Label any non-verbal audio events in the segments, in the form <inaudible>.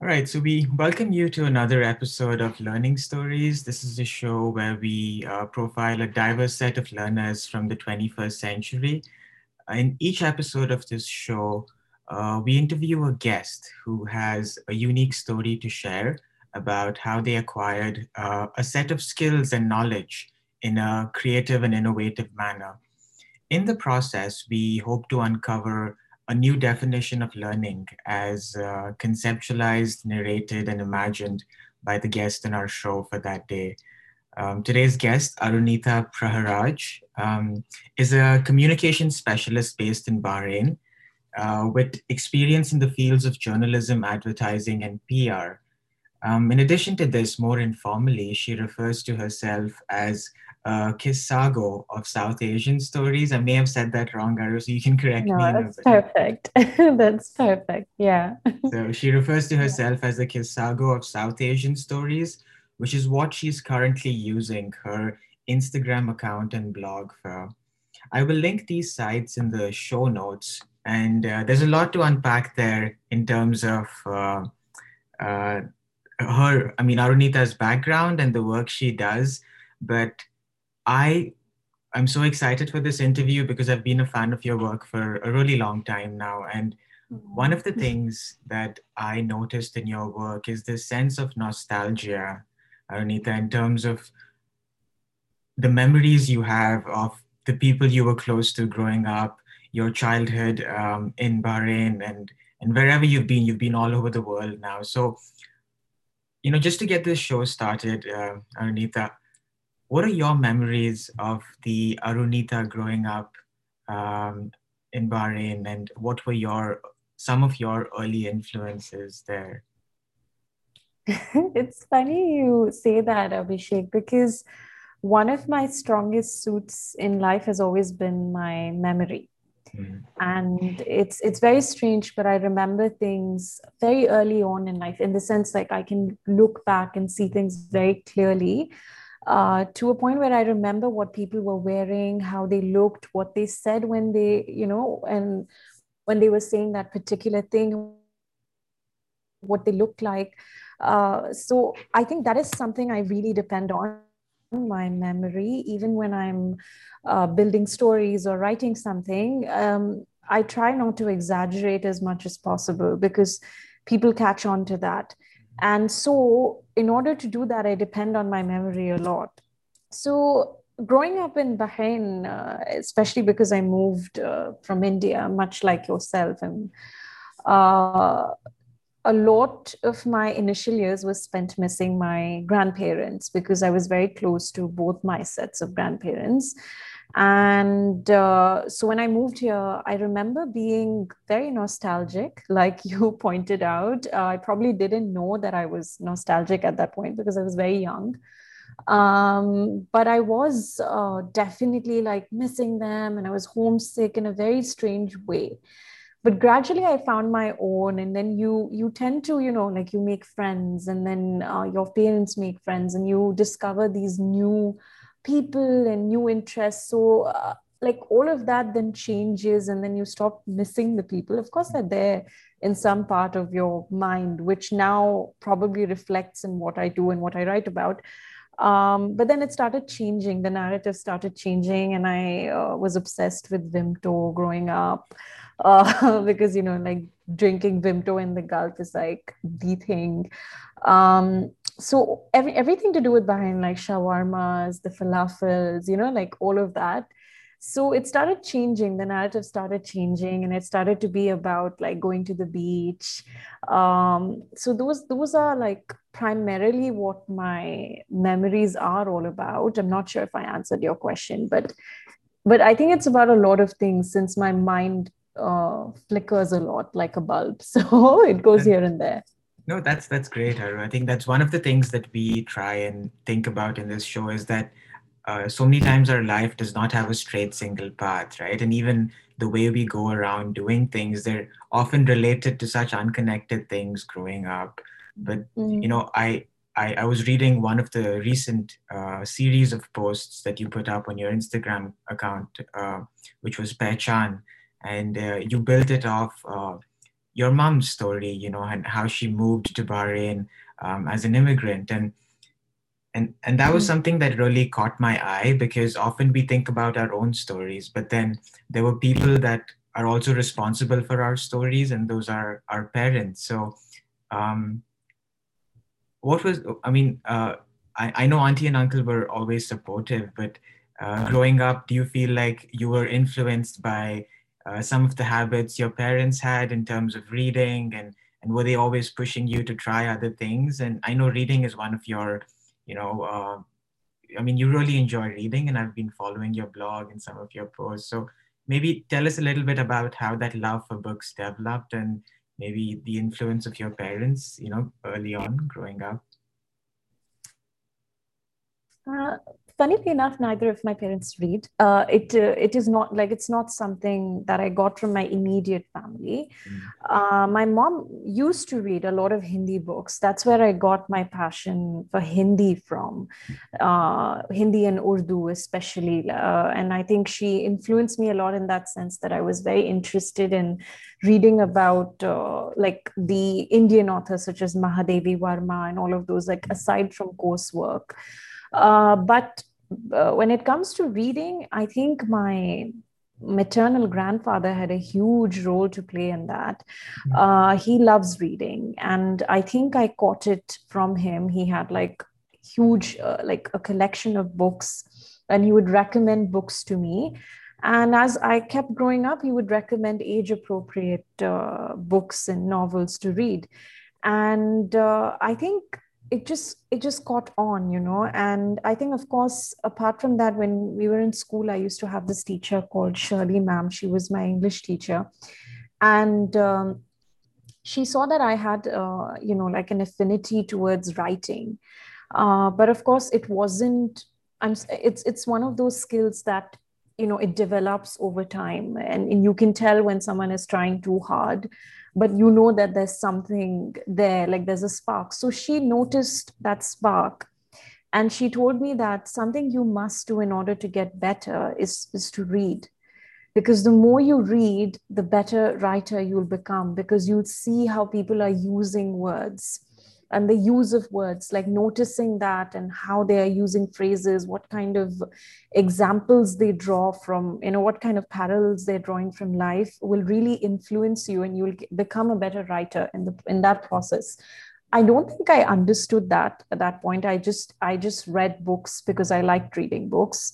All right, so we welcome you to another episode of Learning Stories. This is a show where we uh, profile a diverse set of learners from the 21st century. In each episode of this show, uh, we interview a guest who has a unique story to share about how they acquired uh, a set of skills and knowledge in a creative and innovative manner. In the process, we hope to uncover a new definition of learning as uh, conceptualized, narrated, and imagined by the guest in our show for that day. Um, today's guest, Arunita Praharaj, um, is a communication specialist based in Bahrain uh, with experience in the fields of journalism, advertising, and PR. Um, in addition to this, more informally, she refers to herself as uh, Kissago of South Asian stories. I may have said that wrong, Aru, so you can correct no, me. That's perfect. <laughs> that's perfect. Yeah. so she refers to <laughs> herself as the Kissago of South Asian stories, which is what she's currently using her Instagram account and blog for. I will link these sites in the show notes, and uh, there's a lot to unpack there in terms of uh, uh, her, I mean, Arunita's background and the work she does. But I I'm so excited for this interview because I've been a fan of your work for a really long time now. And one of the mm-hmm. things that I noticed in your work is this sense of nostalgia, Arunita, in terms of the memories you have of the people you were close to growing up, your childhood um, in Bahrain, and and wherever you've been, you've been all over the world now. So, you know, just to get this show started, uh, Arunita, what are your memories of the Arunita growing up um, in Bahrain, and what were your some of your early influences there? <laughs> it's funny you say that, Abhishek, because one of my strongest suits in life has always been my memory. Mm. And it's it's very strange, but I remember things very early on in life, in the sense like I can look back and see things very clearly uh, to a point where I remember what people were wearing, how they looked, what they said when they, you know, and when they were saying that particular thing, what they looked like. Uh, so I think that is something I really depend on my memory, even when I'm uh, building stories or writing something. Um, I try not to exaggerate as much as possible because people catch on to that. And so, in order to do that, I depend on my memory a lot. So, growing up in Bahrain, uh, especially because I moved uh, from India, much like yourself, and uh, a lot of my initial years was spent missing my grandparents because I was very close to both my sets of grandparents. And uh, so when I moved here, I remember being very nostalgic, like <laughs> you pointed out. Uh, I probably didn't know that I was nostalgic at that point because I was very young. Um, but I was uh, definitely like missing them and I was homesick in a very strange way. But gradually I found my own, and then you you tend to you know like you make friends, and then uh, your parents make friends, and you discover these new people and new interests. So uh, like all of that then changes and then you stop missing the people. Of course they're there in some part of your mind which now probably reflects in what i do and what i write about. Um, but then it started changing. The narrative started changing and i uh, was obsessed with vimto growing up <laughs> uh, because you know like drinking vimto in the gulf is like the thing. Um, so every, everything to do with Bahrain, like shawarmas, the falafels, you know, like all of that. So it started changing. The narrative started changing, and it started to be about like going to the beach. Um, so those those are like primarily what my memories are all about. I'm not sure if I answered your question, but but I think it's about a lot of things since my mind uh, flickers a lot like a bulb. <laughs> So it goes here and there. No, that's that's great, Aru. I think that's one of the things that we try and think about in this show is that uh, so many times our life does not have a straight single path, right? And even the way we go around doing things, they're often related to such unconnected things growing up. But mm. you know, I, I I was reading one of the recent uh, series of posts that you put up on your Instagram account, uh, which was Pehchan, and uh, you built it off uh, your mom's story, you know, and how she moved to Bahrain um, as an immigrant. And and and that was mm-hmm. something that really caught my eye because often we think about our own stories, but then there were people that are also responsible for our stories, and those are our parents. So, um, what was I mean? Uh, I, I know auntie and uncle were always supportive, but uh, growing up, do you feel like you were influenced by uh, some of the habits your parents had in terms of reading and and were they always pushing you to try other things? And i know reading is one of your you know uh, i mean you really enjoy reading and i've been following your blog and some of your posts. So maybe tell us a little bit about how that love for books developed and maybe the influence of your parents you know early on growing up. Uh, funnily enough, neither of my parents read. Uh, it uh, it is not like it's not something that I got from my immediate family. Mm. Uh, my mom used to read a lot of Hindi books. That's where I got my passion for Hindi from, uh, Hindi and Urdu especially. Uh, and I think she influenced me a lot in that sense that I was very interested in reading about uh, like the Indian authors such as Mahadevi Verma and all of those, like aside from coursework. Uh, but uh, when it comes to reading, I think my maternal grandfather had a huge role to play in that. Hmm. Uh, he loves reading, and I think I caught it from him. He had like huge, uh, like a collection of books, and he would recommend books to me. And as I kept growing up, he would recommend age appropriate uh, books and novels to read. And uh, I think it just it just caught on you know? And i think of course apart from that when we were in school i used to have this teacher called shirley ma'am. She was my english teacher. And um, she saw that i had uh, you know like an affinity towards writing. Uh, but of course it wasn't i'm it's it's one of those skills that you know it develops over time. And, and you can tell when someone is trying too hard but you know that there's something there like there's a spark. So she noticed that spark and she told me that something you must do in order to get better is, is to read. Because the more you read the better writer you'll become because you'll see how people are using words and the use of words like noticing that and how they are using phrases what kind of examples they draw from you know what kind of parallels they're drawing from life will really influence you and you'll become a better writer in the in that process. I don't think i understood that at that point. I just i just read books because i liked reading books.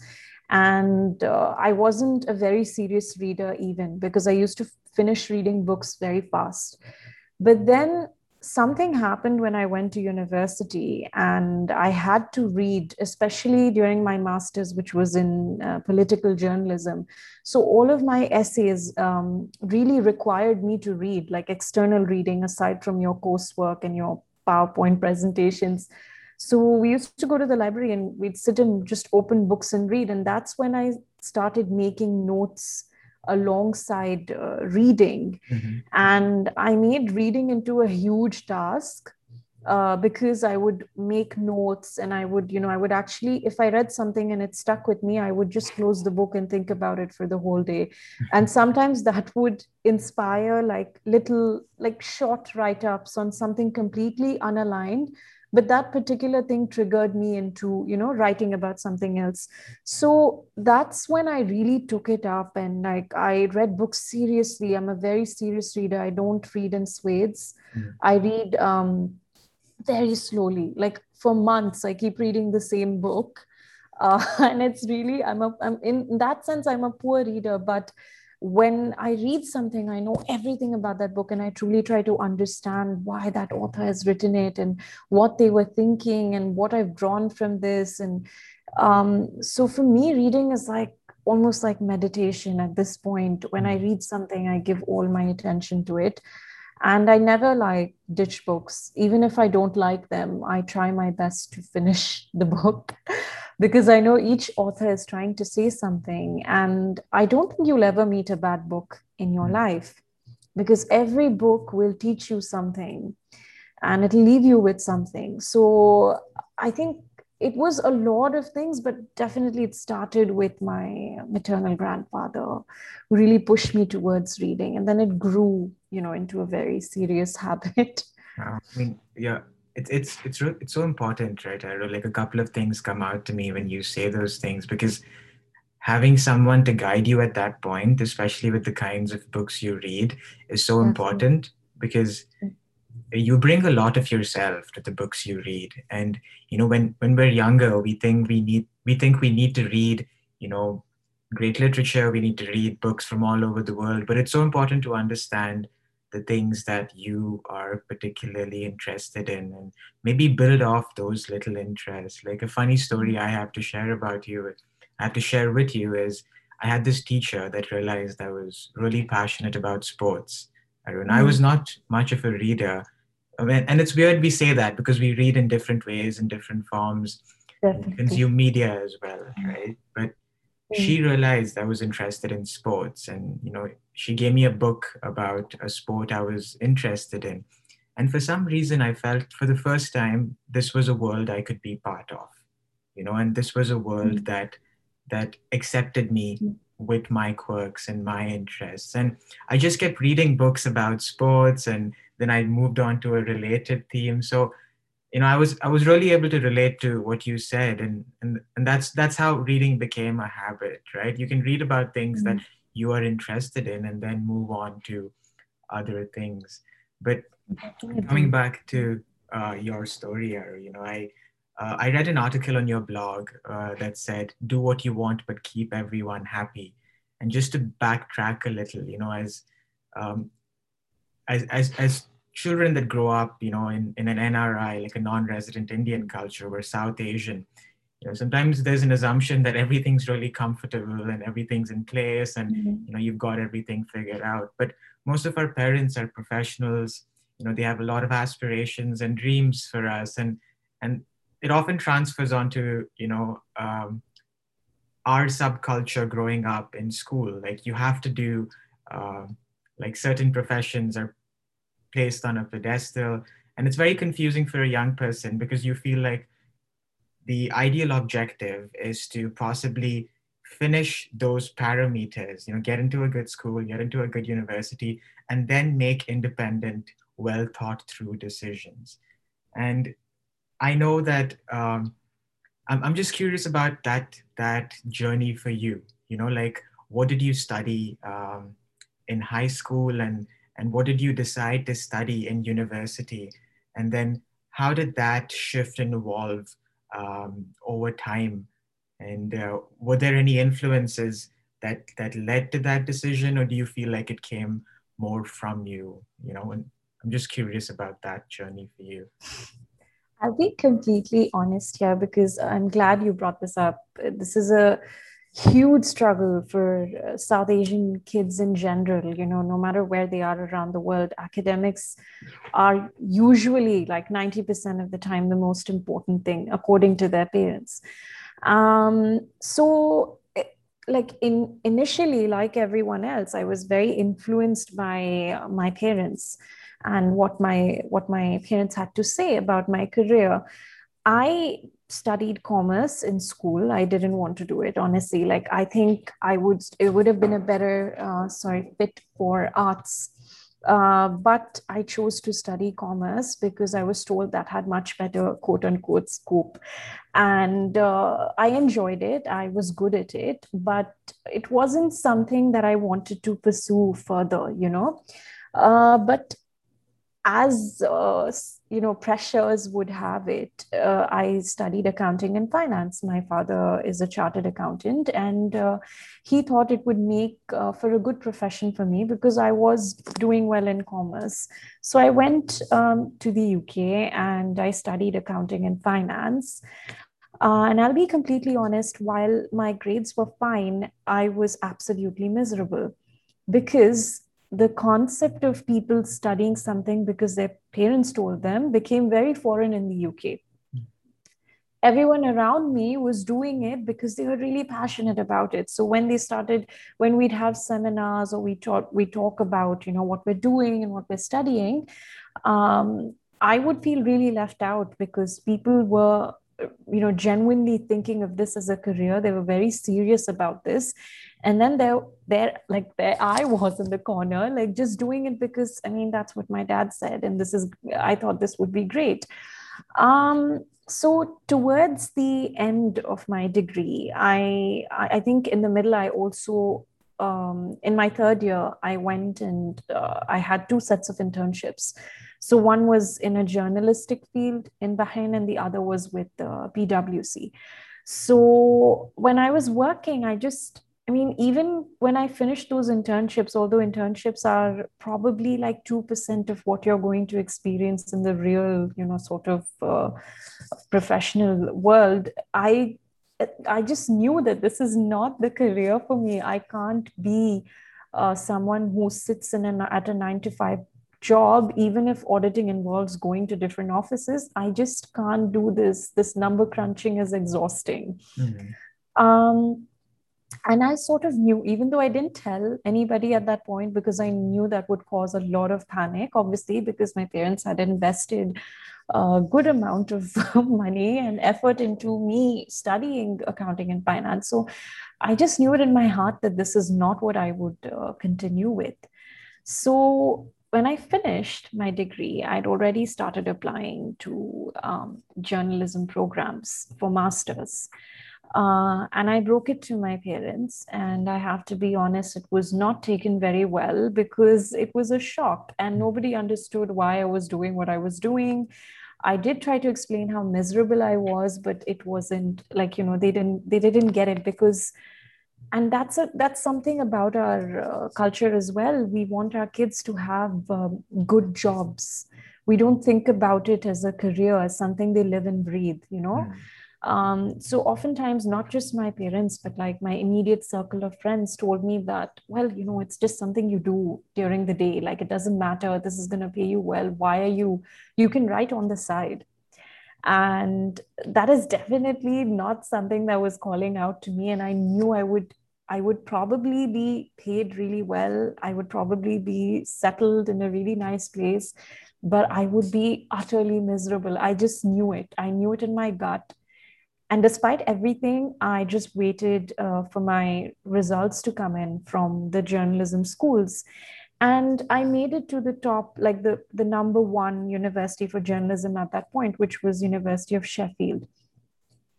And uh, i wasn't a very serious reader even because i used to finish reading books very fast. But then something happened when I went to university and I had to read, especially during my master's, which was in uh, political journalism. So all of my essays um, really required me to read, like external reading aside from your coursework and your PowerPoint presentations. So we used to go to the library and we'd sit and just open books and read. And that's when I started making notes alongside uh, reading. Mm-hmm. And I made reading into a huge task. Uh, because I would make notes and I would, you know, I would actually, if I read something and it stuck with me, I would just close the book and think about it for the whole day. And sometimes that would inspire like little, like short write ups on something completely unaligned, but that particular thing triggered me into you know writing about something else. So that's when i really took it up and like i read books seriously. I'm a very serious reader. I don't read in swathes mm. i read um, very slowly. Like for months i keep reading the same book. <laughs> Uh, and it's really i'm a i'm in that sense i'm a poor reader but when I read something, I know everything about that book and I truly try to understand why that author has written it and what they were thinking and what I've drawn from this. And um, so for me, reading is like almost like meditation at this point. When I read something, I give all my attention to it. And I never like ditch books. Even if I don't like them, I try my best to finish <laughs> the book because I know each author is trying to say something. And I don't think you'll ever meet a bad book in your hmm. life because every book will teach you something and it'll leave you with something. So I think it was a lot of things, but definitely it started with my maternal grandfather who really pushed me towards reading. And then it grew, you know into a very serious <laughs> habit i mean yeah it's it's it's it's so important right I like a couple of things come out to me when you say those things because having someone to guide you at that point especially with the kinds of books you read is so important because you bring a lot of yourself to the books you read. And you know when when we're younger we think we need we think we need to read you know great literature we need to read books from all over the world but it's so important to understand the things that you are particularly interested in and maybe build off those little interests. Like a funny story i have to share about you i have to share with you is i had this teacher that realized i was really passionate about sports and I was mm. not much of a reader. And it's weird we say that because we read in different ways in different forms consume media as well right? But she mm. realized i was interested in sports and you know she gave me a book about a sport i was interested in and for some reason i felt for the first time this was a world i could be part of you know and this was a world mm. that that accepted me mm. with my quirks and my interests and i just kept reading books about sports and then I moved on to a related theme. So, you know, I was I was really able to relate to what you said, and and and that's that's how reading became a habit, right? You can read about things mm-hmm. that you are interested in, and then move on to other things. But coming back to uh, your story, Aru, you know, I. Uh, I read an article on your blog uh, that said, "Do what you want, but keep everyone happy." And just to backtrack a little, you know, as um, as, as, as children that grow up, you know, in, in an NRI, like a non-resident Indian culture, or South Asian, you know, sometimes there's an assumption that everything's really comfortable and everything's in place and, mm-hmm. you know, you've got everything figured out. But most of our parents are professionals, you know, they have a lot of aspirations and dreams for us. And, and it often transfers onto, you know, um, our subculture growing up in school. Like you have to do, uh, like certain professions are placed on a pedestal. And it's very confusing for a young person because you feel like the ideal objective is to possibly finish those parameters you know get into a good school get into a good university and then make independent well thought through decisions. And i know that um, I'm, I'm just curious about that that journey for you. You know like what did you study um, in high school and and what did you decide to study in university? And then how did that shift and evolve um, over time? And uh, were there any influences that that led to that decision or do you feel like it came more from you? You know and i'm just curious about that journey for you. I'll be completely honest here because i'm glad you brought this up. This is a huge struggle for uh, South Asian kids in general. You know, no matter where they are around the world, academics are usually like 90% of the time the most important thing, according to their parents. Um, so, eh, like in initially, like everyone else, I was very influenced by my parents and what my what my parents had to say about my career. I studied commerce in school i didn't want to do it honestly like i think i would it would have been a better uh, sorry fit for arts uh, but I chose to study commerce because I was told that had much better quote unquote scope. And uh, I enjoyed it. I was good at it, but it wasn't something that I wanted to pursue further, you know. Uh, but as uh, you know pressures would have it uh, i studied accounting and finance. My father is a chartered accountant and uh, he thought it would make uh, for a good profession for me because i was doing well in commerce. So i went um, to the uk and i studied accounting and finance. Uh, and I'll be completely honest, while my grades were fine, I was absolutely miserable because the concept of people studying something because their parents told them became very foreign in the UK. Everyone around me was doing it because they were really passionate about it. So when they started, when we'd have seminars or we talk, we talk about, you know, what we're doing and what we're studying, um, I would feel really left out because people were you know genuinely thinking of this as a career they were very serious about this. And then there there like there i was in the corner like just doing it because i mean that's what my dad said and this is i thought this would be great. Um so towards the end of my degree i i think in the middle i also um, in my third year i went and uh, i had two sets of internships so one was in a journalistic field in bahrain and the other was with uh, pwc so when i was working i just I mean, even when I finished those internships, although internships are probably like 2% of what you're going to experience in the real, you know, sort of uh, professional world, I I just knew that this is not the career for me. I can't be uh, someone who sits in an, at a nine to five job, even if auditing involves going to different offices. I just can't do this. This number crunching is exhausting. Mm-hmm. Um, and I sort of knew, even though I didn't tell anybody at that point, because I knew that would cause a lot of panic, obviously, because my parents had invested a good amount of <laughs> money and effort into me studying accounting and finance. So I just knew it in my heart that this is not what I would uh, continue with. So when I finished my degree, I'd already started applying to um, journalism programs for masters. Uh, and I broke it to my parents. And I have to be honest, it was not taken very well because it was a shock and nobody understood why I was doing what I was doing. I did try to explain how miserable I was, but it wasn't like, you know, they didn't, they didn't get it because, and that's a, that's something about our uh, culture as well. We want our kids to have um, good jobs. We don't think about it as a career, as something they live and breathe, you know? Mm um, so oftentimes not just my parents but like my immediate circle of friends told me that well you know it's just something you do during the day like it doesn't matter this is going to pay you well why are you you can write on the side and that is definitely not something that was calling out to me and i knew i would i would probably be paid really well i would probably be settled in a really nice place but i would be utterly miserable i just knew it i knew it in my gut and despite everything, I just waited uh, for my results to come in from the journalism schools. And I made it to the top, like the, the number one university for journalism at that point, which was University of Sheffield.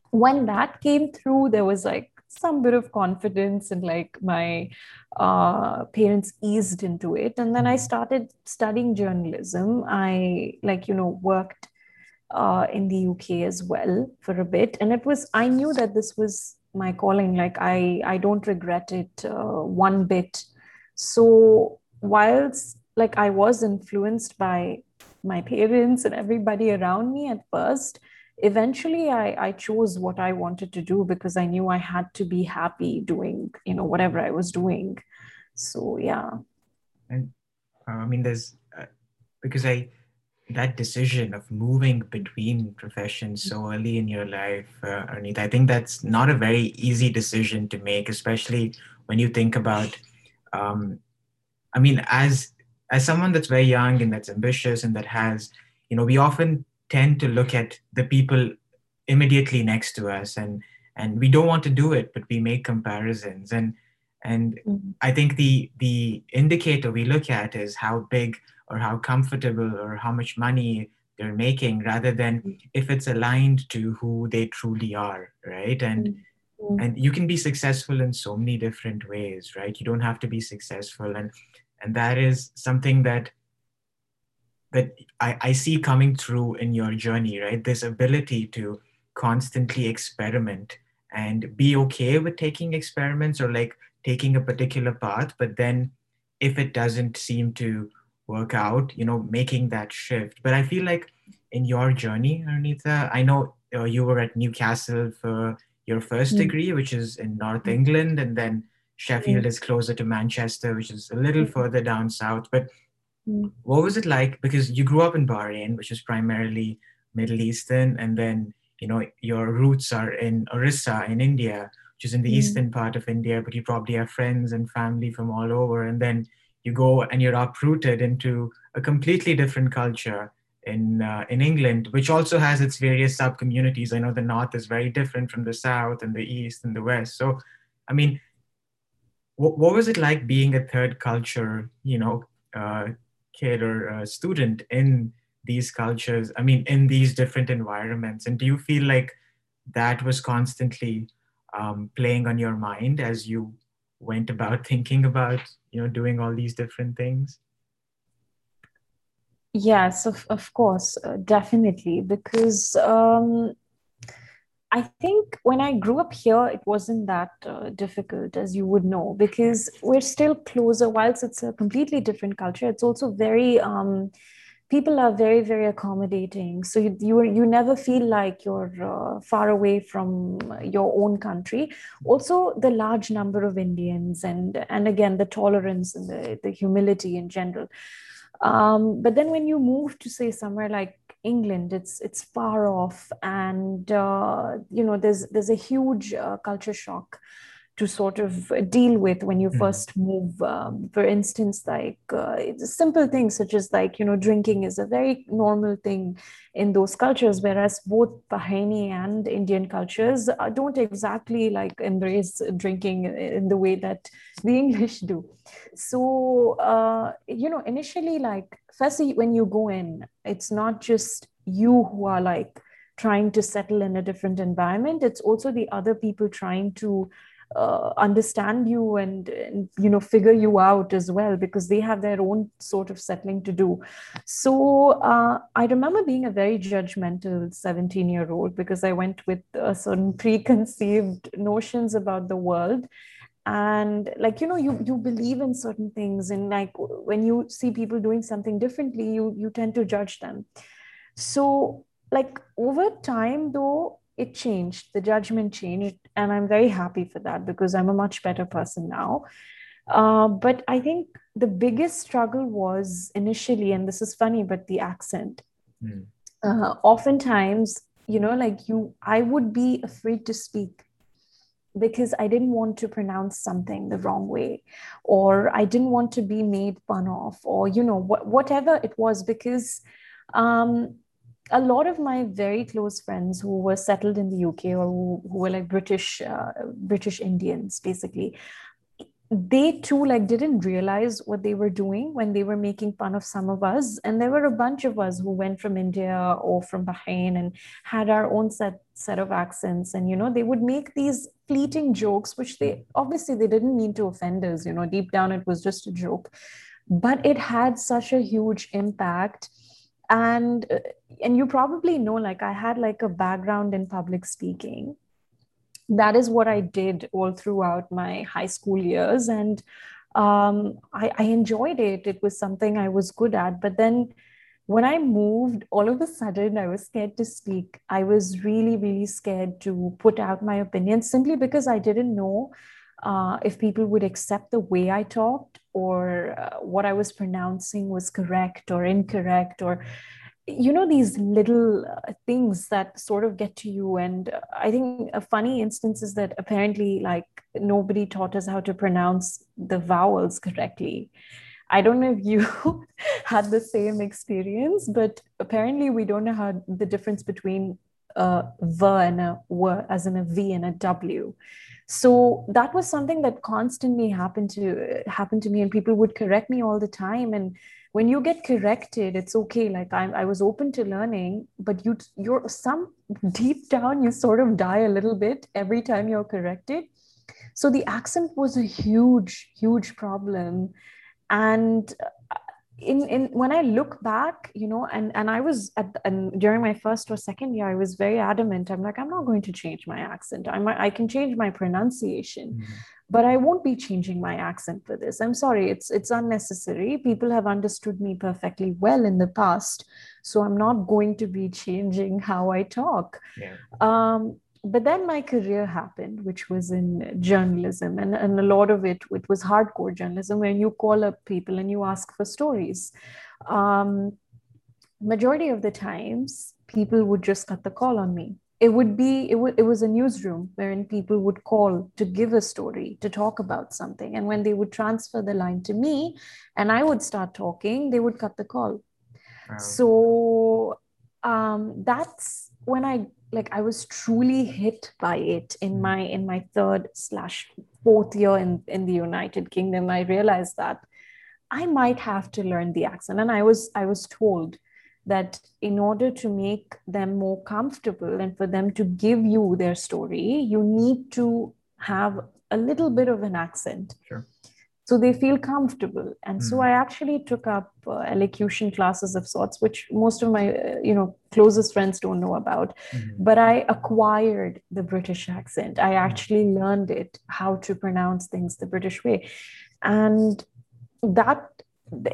When that came through, there was like some bit of confidence and like my uh, parents eased into it and then i started studying journalism i like you know worked uh, in the UK as well for a bit, and it was I knew that this was my calling. Like I I don't regret it uh, one bit. So whilst like I was influenced by my parents and everybody around me at first, eventually I, I chose what I wanted to do because I knew I had to be happy doing you know whatever I was doing. So yeah. And uh, I mean, there's uh, because I that decision of moving between professions so early in your life, uh, I think that's not a very easy decision to make, especially when you think about. Um, I mean, as as someone that's very young and that's ambitious and that has, you know, we often tend to look at the people immediately next to us, and and we don't want to do it, but we make comparisons, and and mm-hmm. I think the the indicator we look at is how big or how comfortable or how much money they're making rather than mm. if it's aligned to who they truly are right and mm-hmm. and you can be successful in so many different ways right you don't have to be successful and and that is something that that I, I see coming through in your journey right this ability to constantly experiment and be okay with taking experiments or like taking a particular path but then if it doesn't seem to work out, you know, making that shift. But I feel like in your journey, Arnita, I know uh, you were at Newcastle for your 1st mm degree, which is in North England, and then Sheffield mm is closer to Manchester, which is a little mm further down south. But mm. what was it like? Because you grew up in Bahrain, which is primarily Middle Eastern, and then you know your roots are in Orissa in India, which is in the mm. eastern part of India. But you probably have friends and family from all over, and then you go and you're uprooted into a completely different culture in uh, in England, which also has its various sub communities. I know the north is very different from the south, and the east and the west. So, I mean, what, what was it like being a third culture, you know, uh, kid or uh, student in these cultures? I mean, in these different environments, and do you feel like that was constantly um, playing on your mind as you went about <laughs> thinking about, you know, doing all these different things? Yes, of, of course, uh, definitely. Because um, I think when I grew up here, it wasn't that uh, difficult, as you would know, because we're still closer. Whilst it's a completely different culture, it's also very, um, people are very, very accommodating. So you, you, you never feel like you're uh, far away from your own country. Also, the large number of Indians and, and again, the tolerance and the, the humility in general. Um, but then when you move to say somewhere like England, it's it's far off, and uh, you know there's there's a huge uh, culture shock to sort of deal with when you mm. first move. Um, for instance, like uh, simple things such as like you know drinking is a very normal thing in those cultures, whereas both Bahraini and Indian cultures uh, don't exactly like embrace drinking in the way that the <laughs> English do. So uh, you know, initially, like firstly, when you go in, it's not just you who are like trying to settle in a different environment it's also the other people trying to uh, understand you and, and, you know figure you out as well because they have their own sort of settling to do. So uh, i remember being a very judgmental 17 year old because i went with certain <laughs> preconceived notions about the world. And like you know you you believe in certain things and like when you see people doing something differently you you tend to judge them. So like over time though it changed the judgment changed and i'm very happy for that because i'm a much better person now uh, but i think the biggest struggle was initially and this is funny but the accent mm. uh, oftentimes you know like you i would be afraid to speak because I didn't want to pronounce something the wrong way, or I didn't want to be made fun of, or you know, wh- whatever it was, because um, a lot of my very close friends who were settled in the UK or who, who were like British uh, British Indians basically they too like didn't realize what they were doing when they were making fun of some of us. And there were a bunch of us who went from India or from Bahrain and had our own set set of accents. And you know they would make these fleeting jokes which they obviously they didn't mean to offend us. You know deep down it was just a joke. But it had such a huge impact and uh, and you probably know like i had like a background in public speaking. That is what i did all throughout my high school years. And um, I, I enjoyed it. It was something i was good at. But then when I moved, all of a sudden I was scared to speak. I was really, really scared to put out my opinion simply because I didn't know uh, if people would accept the way I talked or uh, what I was pronouncing was correct or incorrect or you know these little uh, things that sort of get to you. And i think a funny instance is that apparently like nobody taught us how to pronounce the vowels correctly. I don't know if you <laughs> had the same experience but apparently we don't know how the difference between a v and a w as in a v and a w. So that was something that constantly happened to happened to me and people would correct me all the time. And when you get corrected it's okay. Like I, I was open to learning but you you're some deep down you sort of die a little bit every time you're corrected. So the accent was a huge huge problem. And in in when i look back you know and and i was at and during my first or second year i was very adamant. I'm like i'm not going to change my accent. I'm i can change my pronunciation mm-hmm. but i won't be changing my accent for this. I'm sorry it's it's unnecessary. People have understood me perfectly well in the past so i'm not going to be changing how i talk. Yeah. um but then my career happened which was in journalism and, and a lot of it it was hardcore journalism when you call up people and you ask for stories. Um, majority of the times people would just cut the call on me. It would be it, w- it was a newsroom wherein people would call to give a story to talk about something. And when they would transfer the line to me and i would start talking they would cut the call. So um, that's when I like I was truly hit by it in hmm. my in my third slash fourth year in in the United Kingdom. I realized that I might have to learn the accent, and I was I was told that in order to make them more comfortable and for them to give you their story, you need to have a little bit of an accent. Sure. So they feel comfortable. And mm. so hmm. I actually took up uh, elocution classes of sorts, which most of my, uh, you know, closest friends don't know about. Mm. But I acquired the British accent. I hmm. actually learned it, how to pronounce things the British way. And that,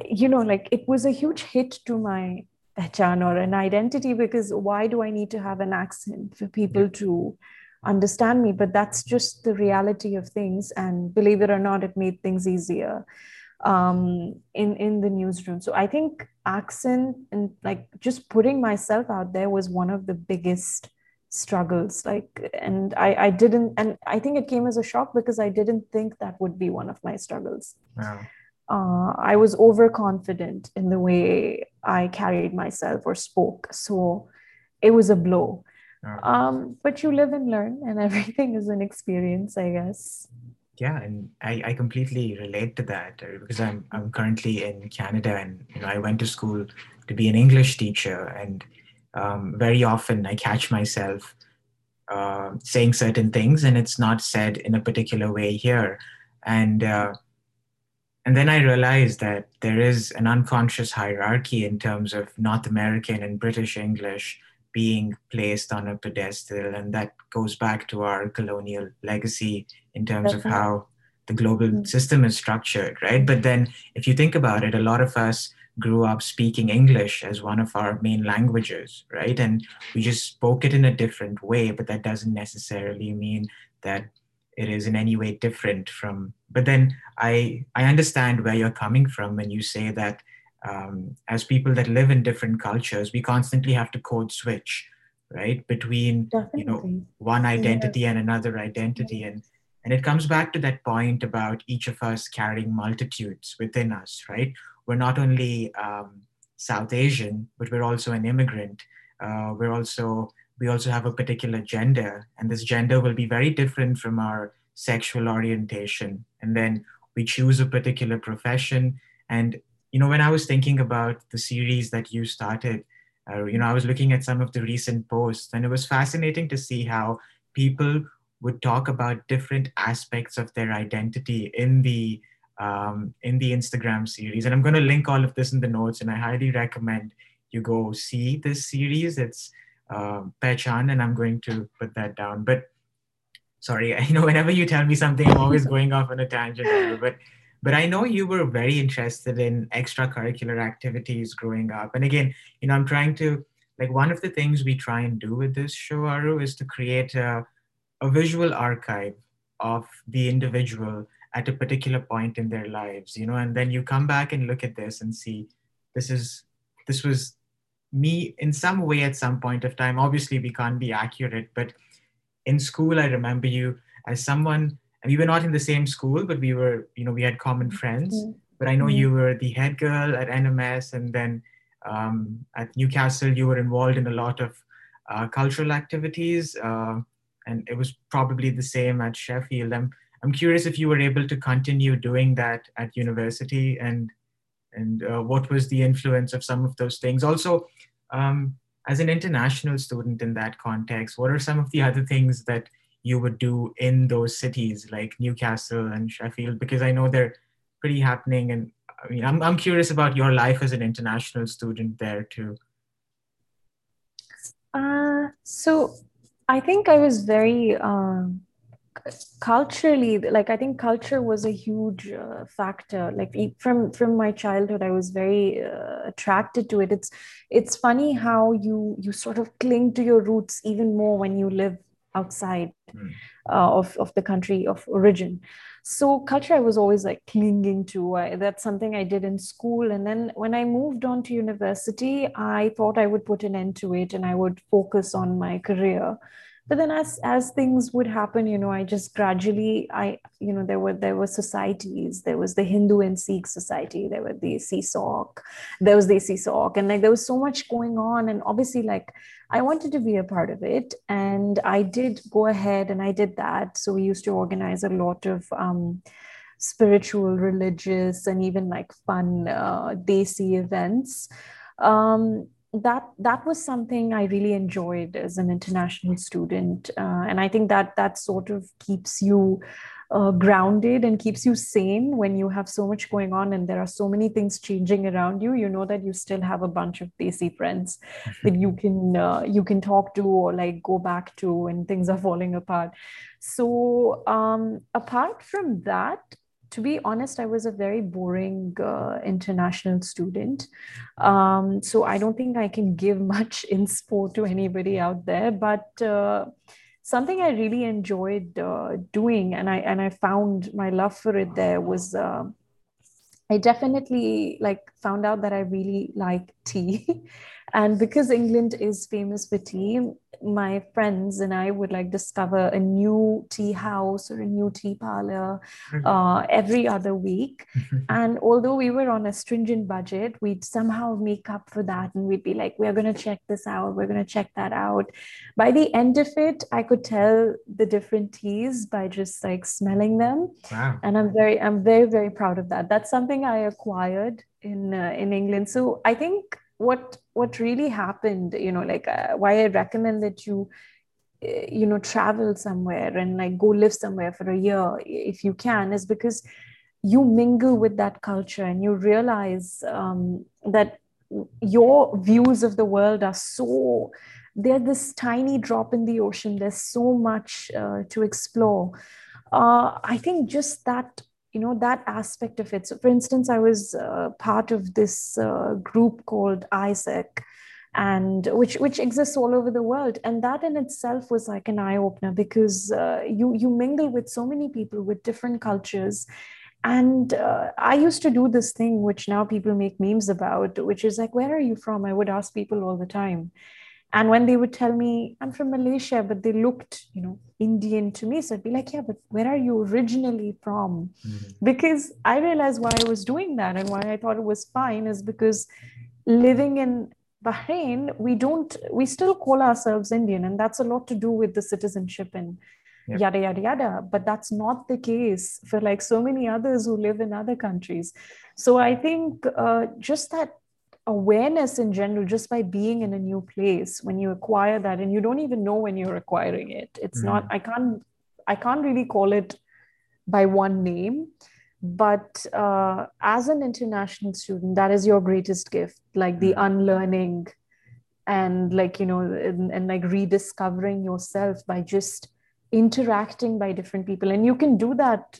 you know, like it was a huge hit to my pehchan or an identity because why do I need to have an accent for people to understand me? But that's just the reality of things. And believe it or not, it made things easier um, in in the newsroom. So I think accent and like just putting myself out there was one of the biggest struggles like and i i didn't and i think it came as a shock because i didn't think that would be one of my struggles wow uh, I was overconfident in the way I carried myself or spoke. So it was a blow. Um, but you live and learn, and <laughs> everything is an experience, I guess. Yeah, and I, I completely relate to that uh, because I'm I'm currently in Canada, and you know I went to school to be an English teacher, and um, very often I catch myself uh, saying certain things, and it's not said in a particular way here, and uh, and then I realized that there is an unconscious hierarchy in terms of North American and British English being placed on a pedestal. And that goes back to our colonial legacy in terms of how the global mm-hmm. system is structured, right? But then if you think about it, a lot of us grew up speaking English as one of our main languages, right? And we just spoke it in a different way, but that doesn't necessarily mean that it is in any way different from but then i i understand where you're coming from when you say that um, as people that live in different cultures we constantly have to code switch right between Definitely. you know one identity yeah. and another identity and and it comes back to that point about each of us carrying multitudes within us right we're not only um, south asian but we're also an immigrant uh, we're also we also have a particular gender, and this gender will be very different from our sexual orientation. And then we choose a particular profession. And, you know, when I was thinking about the series that you started, uh, you know, I was looking at some of the recent posts, and it was fascinating to see how people would talk about different aspects of their identity in the um, in the Instagram series. And I'm going to link all of this in the notes, and I highly recommend you go see this series. It's uh, Pehchan, and I'm going to put that down. But sorry, <laughs> you know, whenever you tell me something, I'm always <laughs> going off on a tangent. But but I know you were very interested in extracurricular activities growing up. And again, you know, I'm trying to like one of the things we try and do with this show, Aru, is to create a, a visual archive of the individual at a particular point in their lives, you know, and then you come back and look at this and see this is this was me in some way at some point of time. Obviously, we can't be accurate, but in school, I remember you as someone, we were not in the same school, but we were, you know, we had common friends. Mm-hmm. But I know mm-hmm. you were the head girl at NMS, and then um, at Newcastle, you were involved in a lot of uh, cultural activities, uh, and it was probably the same at Sheffield. I'm, I'm curious if you were able to continue doing that at university and and uh, what was the influence of some of those things also um, as an international student in that context what are some of the other things that you would do in those cities like newcastle and sheffield? Because i know they're pretty happening and i mean i'm, I'm curious about your life as an international student there too. Uh, so i think i was very um, culturally like i think culture was a huge uh, factor. Like from from my childhood i was very uh, attracted to it. It's it's funny how you you sort of cling to your roots even more when you live outside mm. uh, of of the country of origin. So culture i was always like clinging to. I, that's something i did in school. And then when i moved on to university i thought i would put an end to it and i would focus on my career but then as as things would happen you know i just gradually i you know there were there were societies. There was the hindu and sikh society. There were the CSOC there was the CSOC and like there was so much going on. And obviously like i wanted to be a part of it. And i did go ahead and i did that. So we used to organize a lot of um spiritual religious and even like fun uh, desi events. Um that that was something I really enjoyed as an international student, uh, and I think that that sort of keeps you uh, grounded and keeps you sane when you have so much going on and there are so many things changing around you. You know that you still have a bunch of desi friends that you can uh, you can talk to or like go back to when things are falling apart. So um, apart from that, to be honest, I was a very boring uh, international student. Um, so I don't think I can give <laughs> much inspo to anybody out there. But uh, something I really enjoyed uh, doing, and I and I found my love for it there was. Uh, I definitely like found out that I really like tea. <laughs> and because England is famous for tea, my friends and I would like discover a new tea house or a new tea parlor mm-hmm. uh, every other week. Mm-hmm. and although we were on a stringent budget, we'd somehow make up for that and we'd be like, we're going to check this out, we're going to check that out. By the end of it, I could tell the different teas by just like smelling them. Wow. And I'm very, I'm very, very proud of that. That's something I acquired in uh, in England. So I think what what really happened you know like uh, why i recommend that you uh, you know travel somewhere and like go live somewhere for a year if you can is because you mingle with that culture and you realize um, that your views of the world are so they're this tiny drop in the ocean. There's so much uh, to explore. Uh, i think just that you know that aspect of it. So for instance i was uh, part of this uh, group called AIESEC and which which exists all over the world. And that in itself was like an eye opener because uh, you you mingle with so many people with different cultures. And uh, i used to do this thing which now people make memes about which is like where are you from? I would ask people all the time and when they would tell me, I'm from Malaysia, but they looked, you know, Indian to me. So I'd be like, yeah, but where are you originally from? Mm-hmm. Because I realized why I was doing that and why I thought it was fine is because living in Bahrain, we don't, we still call ourselves Indian. And that's a lot to do with the citizenship and yep. yada, yada, yada. But that's not the case for like so many others who live in other countries. So I think uh, just that awareness in general just by being in a new place when you acquire that and you don't even know when you're acquiring it it's mm. not i can't i can't really call it by one name but uh, as an international student that is your greatest gift like the mm. unlearning and like you know and, and like rediscovering yourself by just interacting by different people and you can do that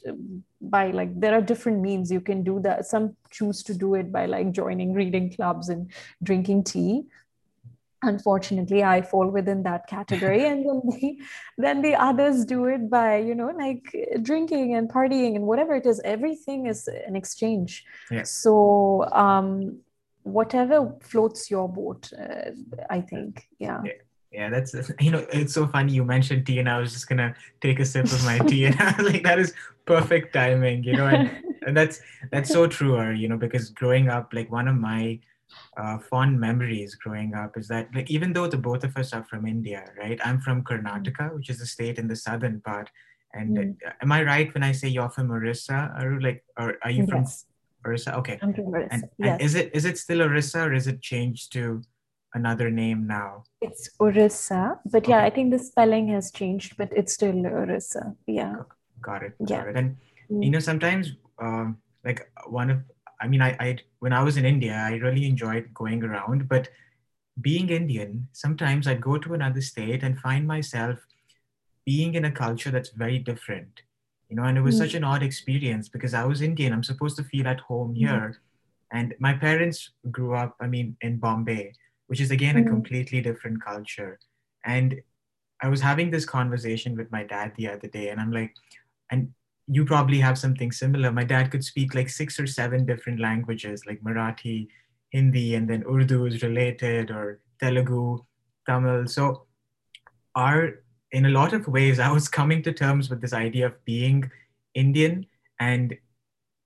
by like there are different means you can do that. Some choose to do it by like joining reading clubs and drinking tea. Unfortunately i fall within that category <laughs> and then the, then the others do it by you know like drinking and partying and whatever it is. Everything is an exchange. Yeah. so um whatever floats your boat uh, i think. Yeah. yeah yeah, that's <laughs> you know it's so funny you mentioned tea, and I was just gonna take a sip of my <laughs> tea, and I was like, that is perfect timing, you know, and, and that's that's so true, or you know, because growing up, like one of my uh, fond memories growing up is that like even though the both of us are from India, right? I'm from Karnataka, which is a state in the southern part, and mm. uh, am I right when I say you're from Orissa? Are you like, or are you from. Orissa? Okay, I'm from Orissa. And, yes. and is it is it still Orissa, or is it changed to another name now? It's Orissa, but yeah, I think the spelling has changed, but it's still Orissa. Yeah. Got it. Got yeah. it. And mm. you know, sometimes um, like one of I mean, I, I when I was in India, I really enjoyed going around, but being Indian, sometimes I'd go to another state and find myself being in a culture that's very different. You know, and it was mm. such an odd experience because I was Indian. I'm supposed to feel at home mm. here. Mm. And my parents grew up, I mean, in Bombay which is again mm-hmm. a completely different culture. And I was having this conversation with my dad the other day, and I'm like, and you probably have something similar. My dad could speak like six or seven different languages, like Marathi, Hindi, and then Urdu is related, or Telugu, Tamil. So, are in a lot of ways, <laughs> I was coming to terms with this idea of being Indian and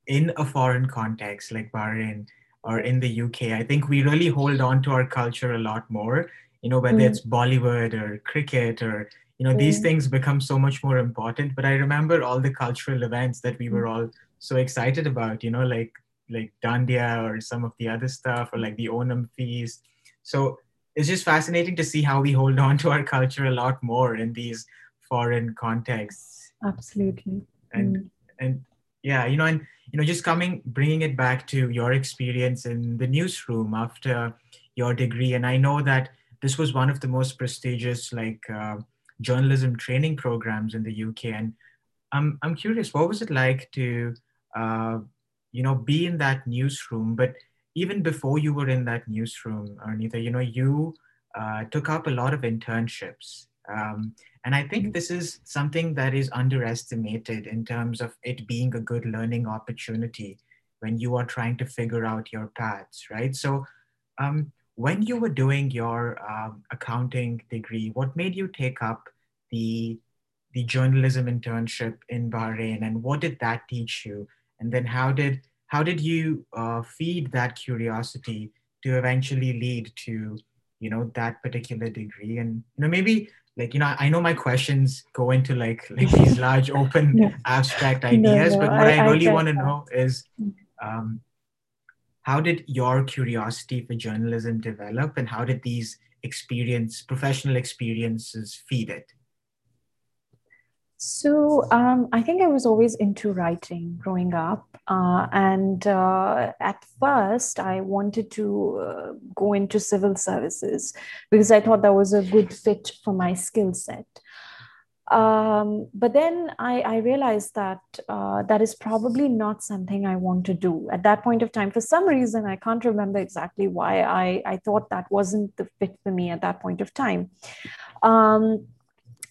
in a foreign context like Bahrain or in the UK. I think we really hold on to our culture a lot more, you know, whether mm. it's Bollywood or cricket or, you know, mm. these things become so much more important. But I remember all the cultural events that we were mm. all so excited about, you know, like like Dandiya or some of the other stuff or like the Onam feast. So it's just fascinating to see how we hold on to our culture a lot more in these foreign contexts. Absolutely. And mm. and yeah, you know, and you know, just coming bringing it back to your experience in the newsroom after your degree, and I know that this was one of the most prestigious like uh, journalism training programs in the UK, and I'm I'm curious, what was it like to uh, you know be in that newsroom, but even before you were in that newsroom, Arnita, you know, you uh, took up a lot of internships. Um, and I think mm-hmm. this is something that is underestimated in terms of it being a good learning opportunity when you are trying to figure out your paths, right? So, um, when you were doing your um, accounting degree, what made you take up the the journalism internship in Bahrain, and what did that teach you? And then how did how did you uh, feed that curiosity to eventually lead to you know that particular degree and you know maybe like you know i know my questions go into like <laughs> like these large open abstract ideas <laughs> no, no, but what i, I really want to know is mm. um, how did your curiosity for journalism develop and how did these experience professional experiences feed it so um, I think I was always into writing growing up. Uh, and uh, at first, I wanted to uh, go into civil services because I thought that was a good fit for my skill set. Um, but then I, I realized that uh, that is probably not something I want to do at that point of time. For some reason, I can't remember exactly why I, I thought that wasn't the fit for me at that point of time. Um,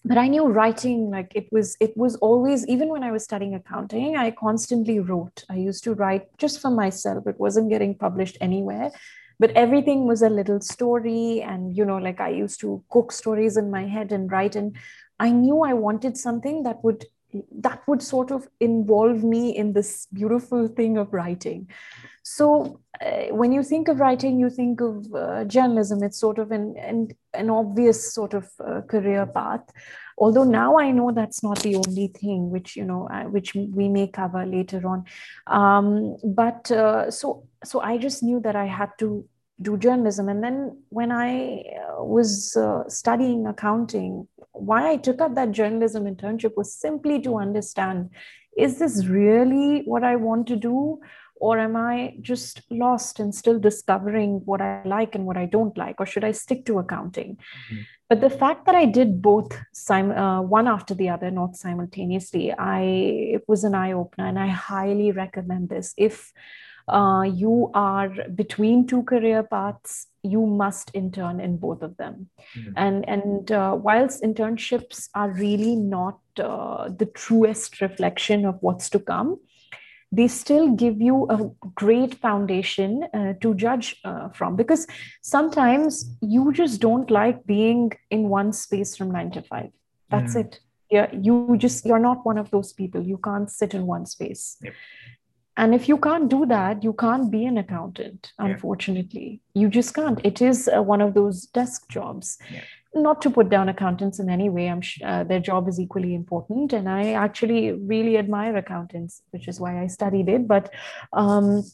but i knew writing like it was it was always even when i was studying accounting i constantly wrote. I used to write just for myself. It wasn't getting published anywhere. But everything was a little story and you know like i used to cook stories in my head and write. And i knew i wanted something that would that would sort of involve me in this beautiful thing of writing so uh, when you think of writing you think of uh, journalism. It's sort of an, an, an obvious sort of uh, career path. Although now i know that's not the only thing which you know uh, which we may cover later on. Um, but uh, so so i just knew that i had to do journalism. And then when i uh, was studying accounting why i took up that journalism internship was simply to understand is this really what i want to do or am i just lost and still discovering what i like and what i don't like or should i stick to accounting mm-hmm. but the fact that i did both sim- uh, one after the other not simultaneously i it was an eye opener and i highly recommend this if uh, you are between two career paths you must intern in both of them mm-hmm. and and uh, whilst internships are really not uh, the truest reflection of what's to come they still give you a great foundation uh, to judge uh, from. Because sometimes you just don't like being in one space from 9 to 5 that's mm. it. Yeah you just you're not one of those people. You can't sit in one space. Yep. and if you can't do that you can't be an accountant unfortunately. Yeah. you just can't. It is uh, one of those desk jobs. Yeah not to put down accountants in any way. I'm sure uh, their job is equally important. And i actually really admire accountants which is why i studied it. But um,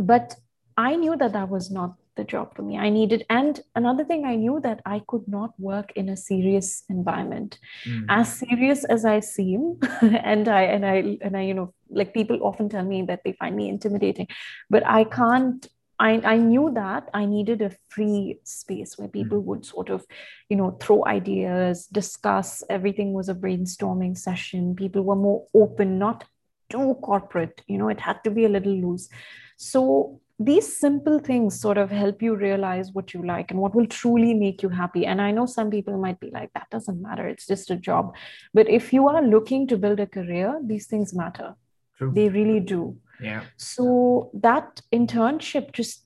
but i knew that that was not the job for me. I needed and another thing i knew that i could not work in a serious environment. Mm. as serious as i seem <laughs> and i and i and i you know like people often tell me that they find me intimidating but i can't I, I knew that I needed a free space where hmm. people would sort of, you know, throw ideas, discuss. Everything was a brainstorming session. People were more open, not too corporate. You know, it had to be a little loose. So these simple things sort of help you realize what you like and what will truly make you happy. And I know some people might be like, that doesn't matter. It's just a job. But if you are looking to build a career, these things matter. True. They really do yeah. So that internship just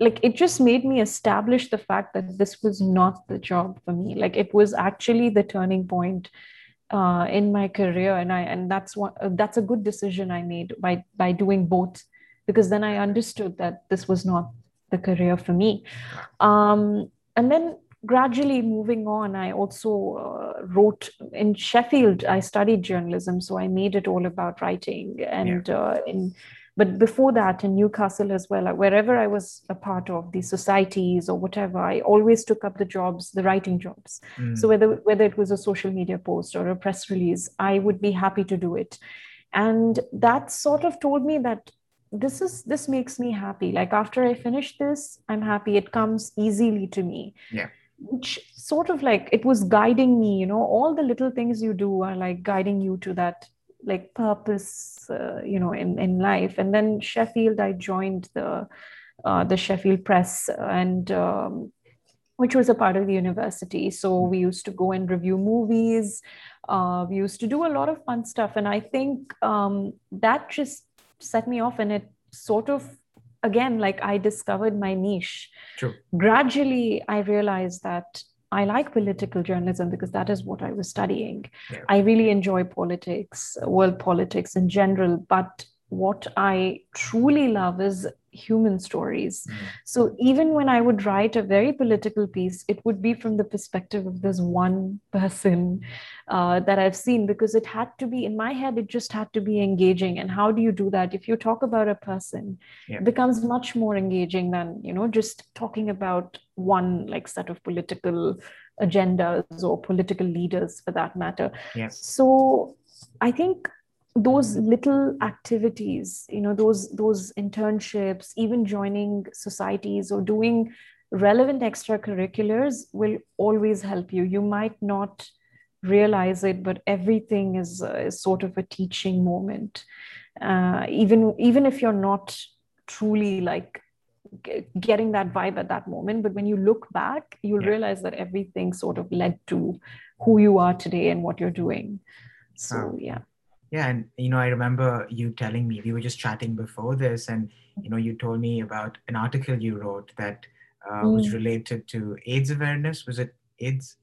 like it just made me establish the fact that this was not the job for me. Like it was actually the turning point uh, in my career. And i and that's what uh, that's a good decision i made by by doing both because then i understood that this was not the career for me. Um, and then gradually moving on i also uh, wrote in sheffield i studied journalism so i made it all about writing and yeah. uh, in but before that in newcastle as well wherever i was a part of the societies or whatever i always took up the jobs the writing jobs. Mm. so whether whether it was a social media post or a press release i would be happy to do it. And that sort of told me that this is this makes me happy. Like after i finish this i'm happy. It comes easily to me. Yeah sort of like it was guiding me you know all the little things you do are like guiding you to that like purpose uh, you know in in life. And then sheffield i joined the uh, the sheffield press and um, which was a part of the university. So we used to go and review movies. Uh, we used to do a lot of fun stuff. And i think um, that just set me off and it sort of again like i discovered my niche True. gradually i realized that I like political journalism because that is what I was studying. Yeah. I really enjoy politics, world politics in general, but what I truly love is human stories. Mm. So even when I would write a very political piece, it would be from the perspective of this one person uh, that I've seen because it had to be in my head, it just had to be engaging. And how do you do that? If you talk about a person, yeah. it becomes much more engaging than, you know, just talking about one like set of political agendas or political leaders for that matter. Yeah. So I think those little activities you know those those internships even joining societies or doing relevant extracurriculars will always help you. You might not realize it but everything is, uh, is sort of a teaching moment. Uh, even even if you're not truly like getting that vibe at that moment but when you look back you'll yeah. realize that everything sort of led to who you are today and what you're doing. So yeah yeah, and you know, I remember you telling me we were just chatting before this, and you know, you told me about an article you wrote that uh, mm. was related to AIDS awareness. Was it AIDS?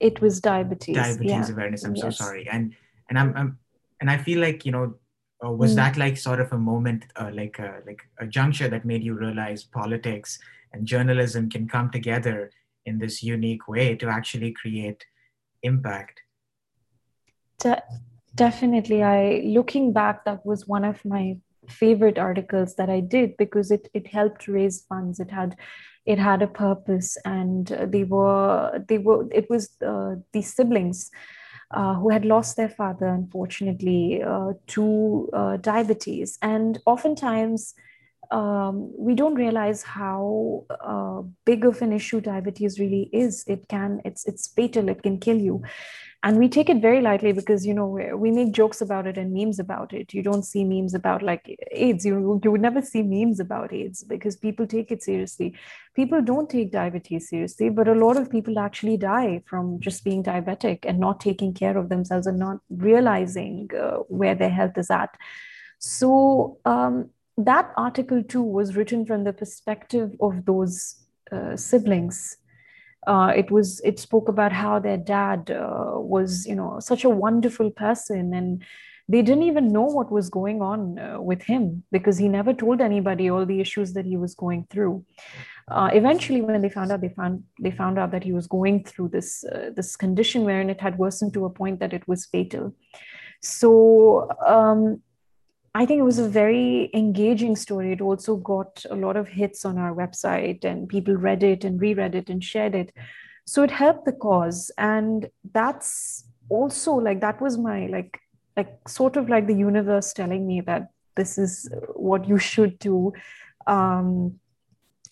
It was diabetes. Diabetes yeah. awareness. I'm yes. so sorry, and and I'm, I'm and I feel like you know, uh, was mm. that like sort of a moment, uh, like a like a juncture that made you realize politics and journalism can come together in this unique way to actually create impact? Definitely. I looking back, that was one of my favorite articles that I did because it it helped raise funds. It had it had a purpose, and they were they were it was uh, these siblings. Uh, who had lost their father, unfortunately, uh, to uh, diabetes. And oftentimes, um, we don't realize how uh, big of an issue diabetes really is. It can, it's, it's fatal. It can kill you and we take it very lightly because you know we make jokes about it and memes about it. You don't see memes about like aids. You, you would never see memes about aids because people take it seriously. People don't take diabetes seriously but a lot of people actually die from just being diabetic and not taking care of themselves and not realizing uh, where their health is at. So um, that article too was written from the perspective of those uh, siblings uh, it was it spoke about how their dad uh, was you know such a wonderful person and they didn't even know what was going on uh, with him because he never told anybody all the issues that he was going through. Uh, eventually when they found out they found they found out that he was going through this uh, this condition wherein it had worsened to a point that it was fatal. So um, I think it was a very engaging story. It also got a lot of hits on our website, and people read it and reread it and shared it. So it helped the cause. And that's also like that was my like like sort of like the universe telling me that this is what you should do. Um,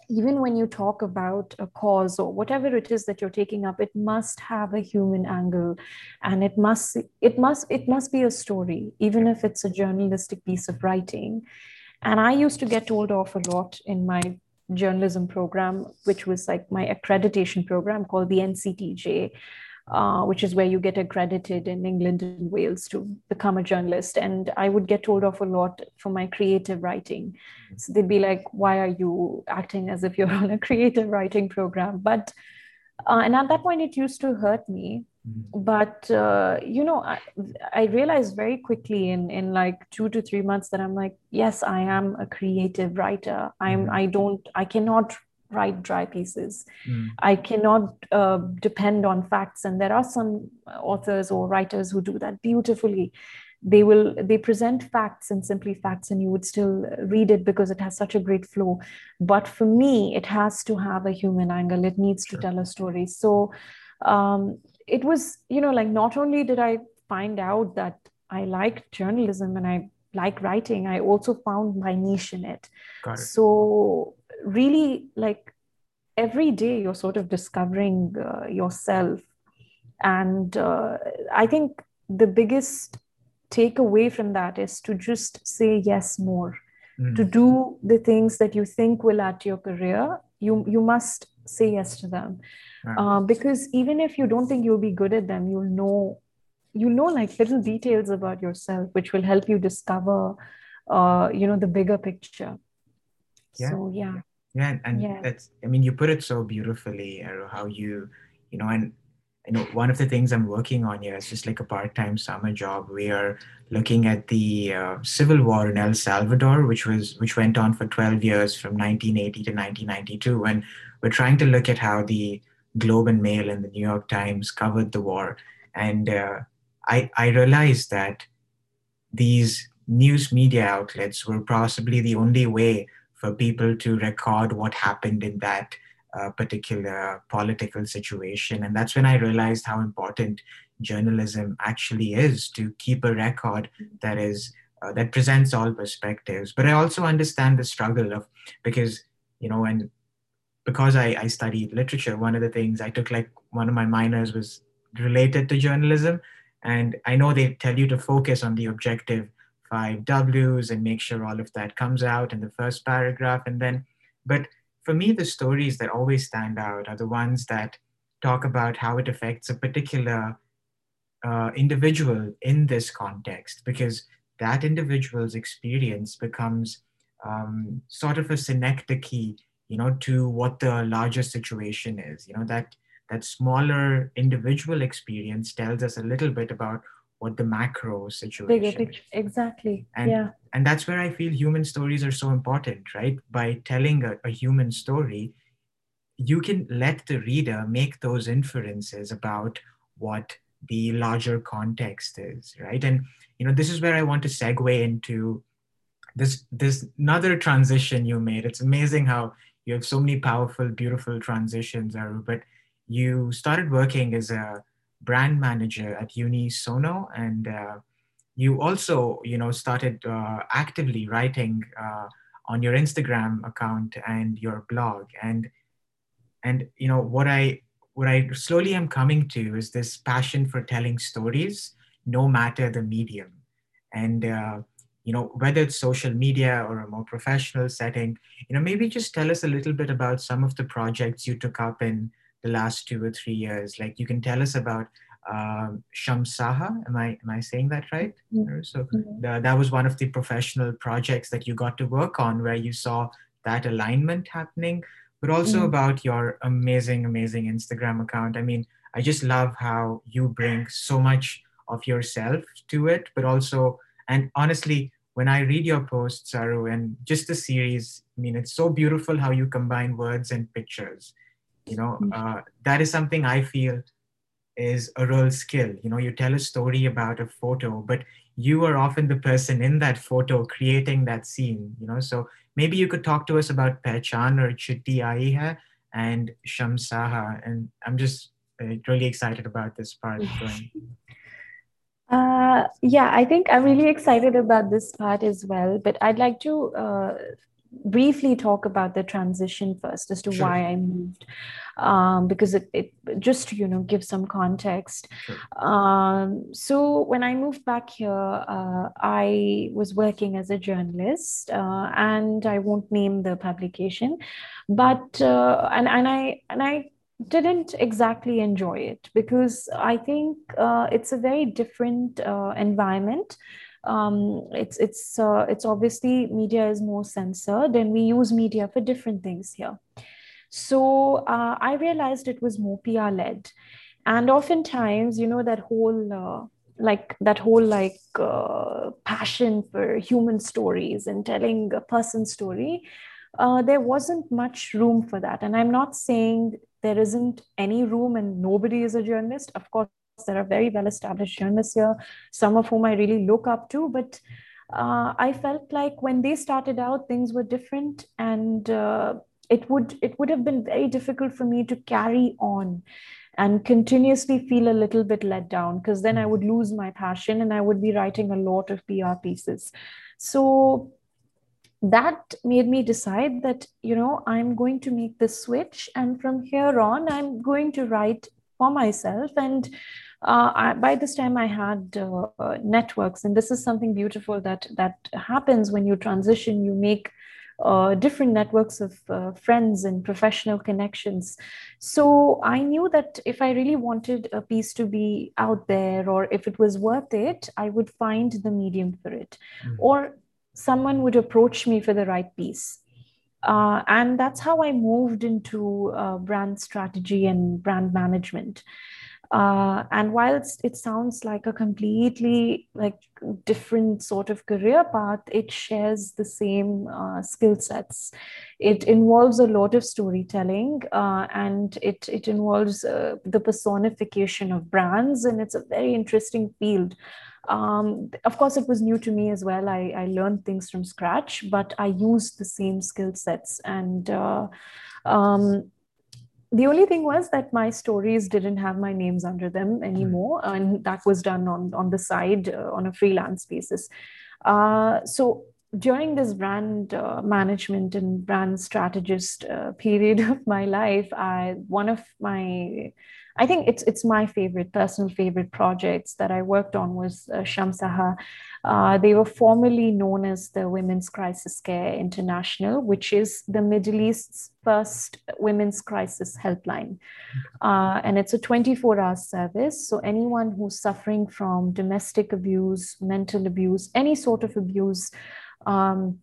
even when you talk about a cause or whatever it is that you're taking up it must have a human angle. And it must it must it must be a story even if it's a journalistic piece of writing. And i used to get told off a lot in my journalism program which was like my accreditation program called the nctj uh, which is where you get accredited in England and Wales to become a journalist. And I would get told off a lot for my creative writing. So they'd be like, why are you acting as if you're <laughs> on a creative writing program? But, uh, and at that point, it used to hurt me. Mm-hmm. But, uh, you know, I, I realized very quickly in, in like two to three months that I'm like, yes, I am a creative writer. I'm, mm-hmm. I don't, I cannot write dry pieces. Mm. I cannot uh, depend on facts. And there are some authors or writers who do that beautifully. They will they present facts and simply facts, and you would still read it because it has such a great flow. But for me, it has to have a human angle. It needs sure. to tell a story. So um, it was, you know, like not only did I find out that I like journalism and I like writing, I also found my niche in it. it. So really like every day you're sort of discovering uh, yourself. And uh, i think the biggest takeaway from that is to just say yes more. Mm. to do the things that you think will add to your career you you must say yes to them. Uh, because even if you don't think you'll be good at them you'll know you know like little details about yourself which will help you discover uh, you know the bigger picture. Yeah. so yeah yeah and, and yeah. that's i mean you put it so beautifully how you you know and you know one of the things i'm working on here is just like a part-time summer job. We are looking at the uh, civil war in el salvador which was which went on for 12 years from 1980 to 1992 and we're trying to look at how the globe and mail and the new york times covered the war. And uh, i i realized that these news media outlets were possibly the only way for people to record what happened in that uh, particular political situation. And that's when I realized how important journalism actually is to keep a record that is uh, that presents all perspectives. But I also understand the struggle of because you know and because I, I studied literature, one of the things I took like one of my minors was related to journalism. And I know they tell you to focus on the objective five W's and make sure all of that comes out in the first paragraph. And then, but for me, the stories that always stand out are the ones that talk about how it affects a particular uh, individual in this context, because that individual's experience becomes um, sort of a synecdoche, you know, to what the larger situation is. You know that that smaller individual experience tells us a little bit about what the macro situation Bigger picture. exactly and, yeah. and that's where i feel human stories are so important right? By telling a, a human story you can let the reader make those inferences about what the larger context is right? And you know this is where i want to segue into this this another transition you made. It's amazing how you have so many powerful beautiful transitions Aru, but you started working as a brand manager at Unisono, and uh, you also, you know, started uh, actively writing uh, on your Instagram account and your blog, and and you know what I what I slowly am coming to is this passion for telling stories, no matter the medium, and you know whether it's social media or a more professional setting you know maybe just tell us a little bit about some of the projects you took up in the last two or three years. Like you can tell us about um, Shamsaha. Am I am I saying that right? Mm-hmm. So the, that was one of the professional projects that you got to work on, where you saw that alignment happening. But also mm-hmm. about your amazing, amazing Instagram account. I mean, I just love how you bring so much of yourself to it, but also, and honestly, when I read your posts, Saru, and just the series, I mean, it's so beautiful how you combine words and pictures you know mm. uh, that is something i feel is a real skill. You know you tell a story about a photo but you are often the person in that photo creating that scene you know? So maybe you could talk to us about pehchan or chitti aayi hai and shamsaha and i'm just uh, really excited about this part <laughs> uh, yeah i think i'm really excited about this part as well but i'd like to uh, briefly talk about the transition first as to sure. why I moved, um, because it, it just to you know give some context. Sure. Um, so when I moved back here, uh, I was working as a journalist, uh, and I won't name the publication, but uh, and and I and I didn't exactly enjoy it because I think uh, it's a very different uh, environment. Um, it's it's uh, it's obviously media is more censored, and we use media for different things here. So uh, I realized it was more PR led, and oftentimes, you know, that whole uh, like that whole like uh, passion for human stories and telling a person's story uh, there wasn't much room for that. And i'm not saying there isn't any room and nobody is a journalist. Of course there are very well established journalists here some of whom i really look up to but uh, i felt like when they started out things were different and uh, it would it would have been very difficult for me to carry on and continuously feel a little bit let down because then I would lose my passion and I would be writing a lot of PR pieces. So that made me decide that, you know, I'm going to make this switch. And from here on, I'm going to write for myself. And uh, I, by this time, I had uh, networks. And this is something beautiful that, that happens when you transition. You make uh, different networks of uh, friends and professional connections. So I knew that if I really wanted a piece to be out there or if it was worth it, I would find the medium for it. Mm-hmm. Or someone would approach me for the right piece. Uh, and that's how I moved into uh, brand strategy and brand management. Uh, and while it sounds like a completely like different sort of career path, it shares the same uh, skill sets. It involves a lot of storytelling, uh, and it it involves uh, the personification of brands, and it's a very interesting field. Um, of course, it was new to me as well. I, I learned things from scratch, but I used the same skill sets and. Uh, um, the only thing was that my stories didn't have my names under them anymore and that was done on on the side uh, on a freelance basis uh, so during this brand uh, management and brand strategist uh, period <laughs> of my life i one of my I think it's it's my favorite personal favorite projects that I worked on was uh, Shamsaha. Uh, they were formerly known as the Women's Crisis Care International, which is the Middle East's first women's crisis helpline. Uh, and it's a 24 hour service. So, anyone who's suffering from domestic abuse, mental abuse, any sort of abuse, um,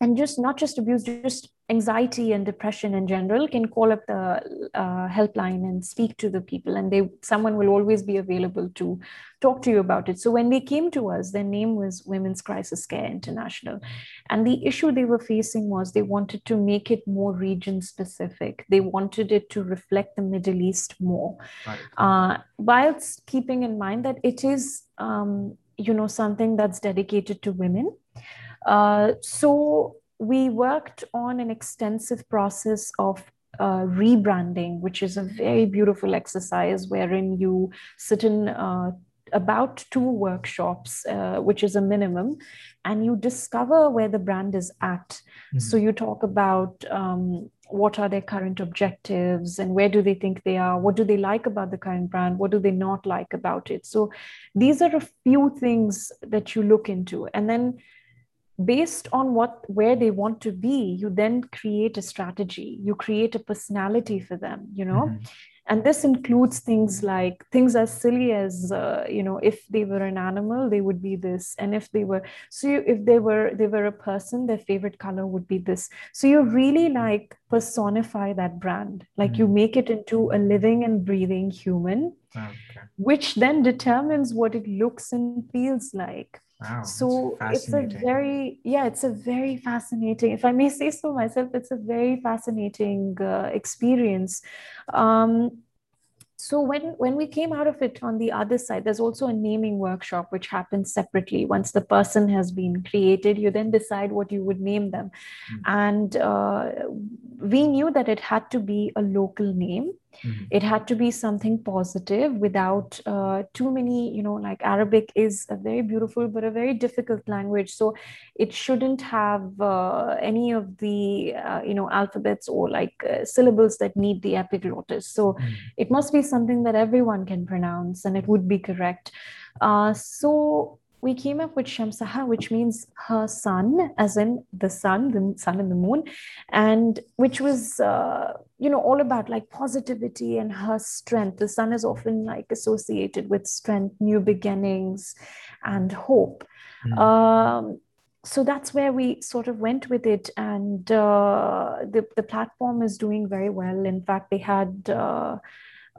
and just not just abuse, just anxiety and depression in general can call up the uh, helpline and speak to the people and they someone will always be available to talk to you about it. So when they came to us their name was women's crisis care international. And the issue they were facing was they wanted to make it more region specific. They wanted it to reflect the middle east more. Right. uh, whilst keeping in mind that it is um, you know something that's dedicated to women uh, so we worked on an extensive process of uh, rebranding, which is a very beautiful exercise wherein you sit in uh, about two workshops, uh, which is a minimum, and you discover where the brand is at. Mm-hmm. So you talk about um, what are their current objectives and where do they think they are? What do they like about the current brand? What do they not like about it? So these are a few things that you look into. And then based on what where they want to be you then create a strategy you create a personality for them you know mm-hmm. and this includes things like things as silly as uh, you know if they were an animal they would be this and if they were so you, if they were they were a person their favorite color would be this so you really like personify that brand like mm-hmm. you make it into a living and breathing human okay. which then determines what it looks and feels like Wow, so it's a very yeah it's a very fascinating if i may say so myself it's a very fascinating uh, experience. Um, so when when we came out of it on the other side there's also a naming workshop which happens separately. Once the person has been created you then decide what you would name them. Mm-hmm. and uh, we knew that it had to be a local name Mm-hmm. It had to be something positive without uh, too many, you know, like Arabic is a very beautiful but a very difficult language. So it shouldn't have uh, any of the, uh, you know, alphabets or like uh, syllables that need the epiglottis. So mm-hmm. it must be something that everyone can pronounce and it would be correct. Uh, so we came up with Shamsaha, which means her sun, as in the sun, the sun and the moon, and which was uh, you know all about like positivity and her strength. The sun is often like associated with strength new beginnings and hope. Mm. um, so that's where we sort of went with it. And uh, the, the platform is doing very well. In fact they had uh,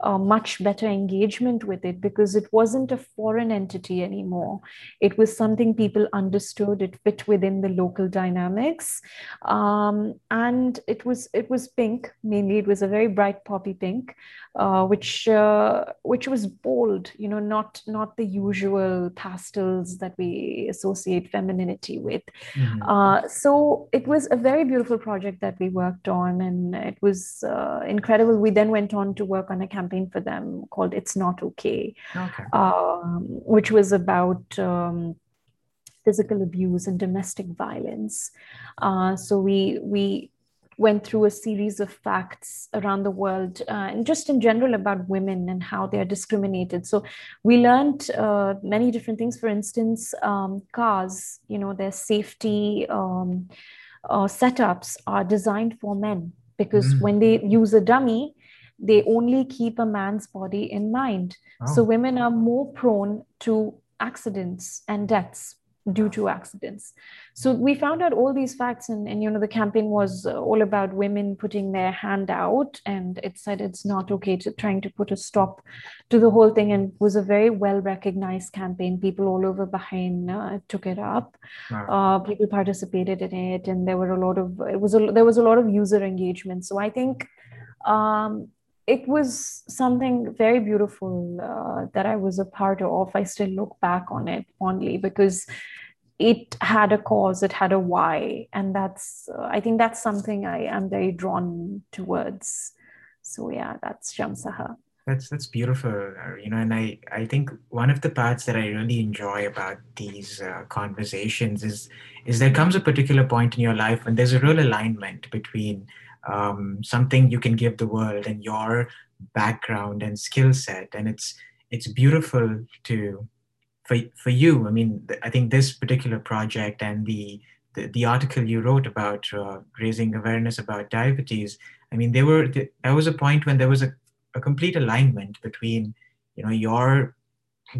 a much better engagement with it because it wasn't a foreign entity anymore. It was something people understood. It fit within the local dynamics, um, and it was it was pink mainly. It was a very bright poppy pink, uh, which uh, which was bold. You know, not not the usual pastels that we associate femininity with. Mm-hmm. Uh, so it was a very beautiful project that we worked on, and it was uh, incredible. We then went on to work on a campaign campaign for them called It's Not Okay, okay. Um, which was about um, physical abuse and domestic violence. Uh, so we, we went through a series of facts around the world uh, and just in general about women and how they are discriminated so we learned uh, many different things for instance um, cars you know their safety um, uh, setups are designed for men because mm. when they use a dummy they only keep a man's body in mind. Oh. So women are more prone to accidents and deaths due to accidents. So we found out all these facts, and, and you know the campaign was uh, all about women putting their hand out, and it said it's not okay to trying to put a stop to the whole thing, and was a very well recognized campaign. People all over Bahrain uh, took it up. Wow. Uh, people participated in it, and there were a lot of it was a, there was a lot of user engagement. So I think. Um, it was something very beautiful uh, that I was a part of. I still look back on it fondly because it had a cause, it had a why, and that's uh, I think that's something I am very drawn towards. So yeah, that's Shamsaha. That's that's beautiful, uh, you know, and I I think one of the parts that I really enjoy about these uh, conversations is is there comes a particular point in your life when there's a real alignment between um, something you can give the world and your background and skill set. And it's it's beautiful to for, for you. I mean i think this particular project and the the, the article you wrote about uh, raising awareness about diabetes i mean there were there was a point when there was a, a complete alignment between you know your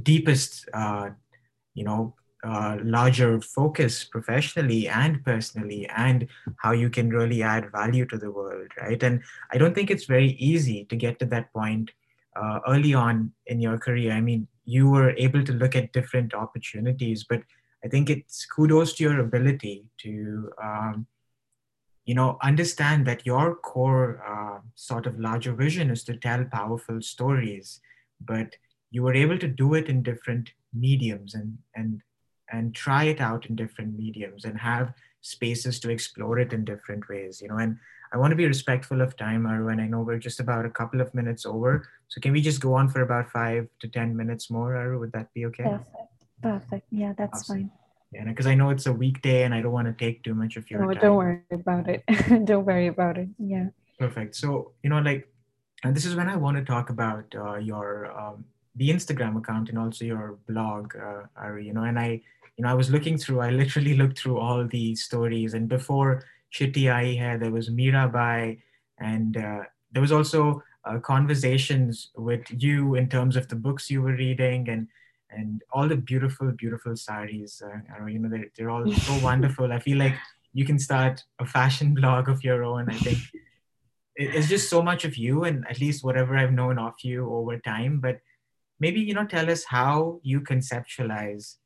deepest uh, you know uh, larger focus professionally and personally and how you can really add value to the world right? And i don't think it's very easy to get to that point uh, early on in your career. I mean you were able to look at different opportunities but i think it's kudos to your ability to um, you know understand that your core uh, sort of larger vision is to tell powerful stories but you were able to do it in different mediums and and and try it out in different mediums and have spaces to explore it in different ways you know and i want to be respectful of time aru and i know we're just about a couple of minutes over. So can we just go on for about five to ten minutes more aru would that be okay? Perfect. Perfect. Yeah that's awesome. fine. Yeah because i know it's a weekday and i don't want to take too much of your no, time. don't worry about it. <laughs> Don't worry about it. Yeah. Perfect. So you know like and this is when i want to talk about uh, your um, the instagram account and also your blog uh, Aru, you know and i you know, I was looking through, I literally <laughs> looked through all the stories. And before Chitti Aayi Hai, there was Mirabai, and uh, there was also uh, conversations with you in terms of the books you were reading and and all the beautiful, beautiful saris. Uh, you know, they're, they're all so <laughs> wonderful. I feel like you can start a fashion <laughs> blog of your own. I think it's just so much of you, and at least whatever I've known of you over time. But maybe you know, tell us how you conceptualize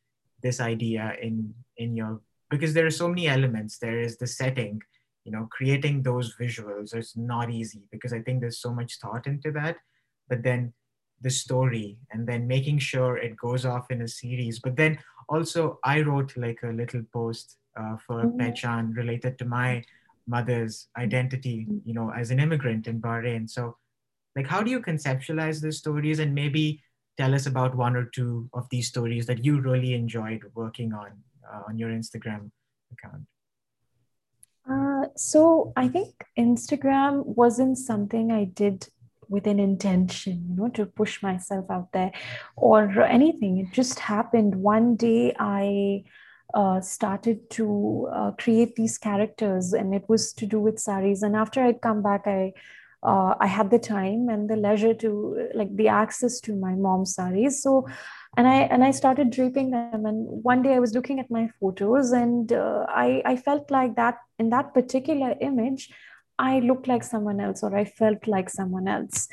this idea in in your because there are so many elements. There is the setting you know creating those visuals is not easy because i think there's so much thought into that. But then the story and then making sure it goes off in a series. But then also i wrote like a little post uh, for mm-hmm. Pehchan related to my mother's identity you know as an immigrant in bahrain. So like how do you conceptualize the stories? And maybe tell us about one or two of these stories that you really enjoyed working on uh, on your Instagram account. Uh, so I think Instagram wasn't something I did with an intention, you know, to push myself out there or anything. It just happened. One day I uh, started to uh, create these characters and it was to do with saris. And after I'd come back, I uh, I had the time and the leisure to like the access to my mom's saris. So, and I and I started draping them. And one day I was looking at my photos, and uh, I I felt like that in that particular image, I looked like someone else, or I felt like someone else.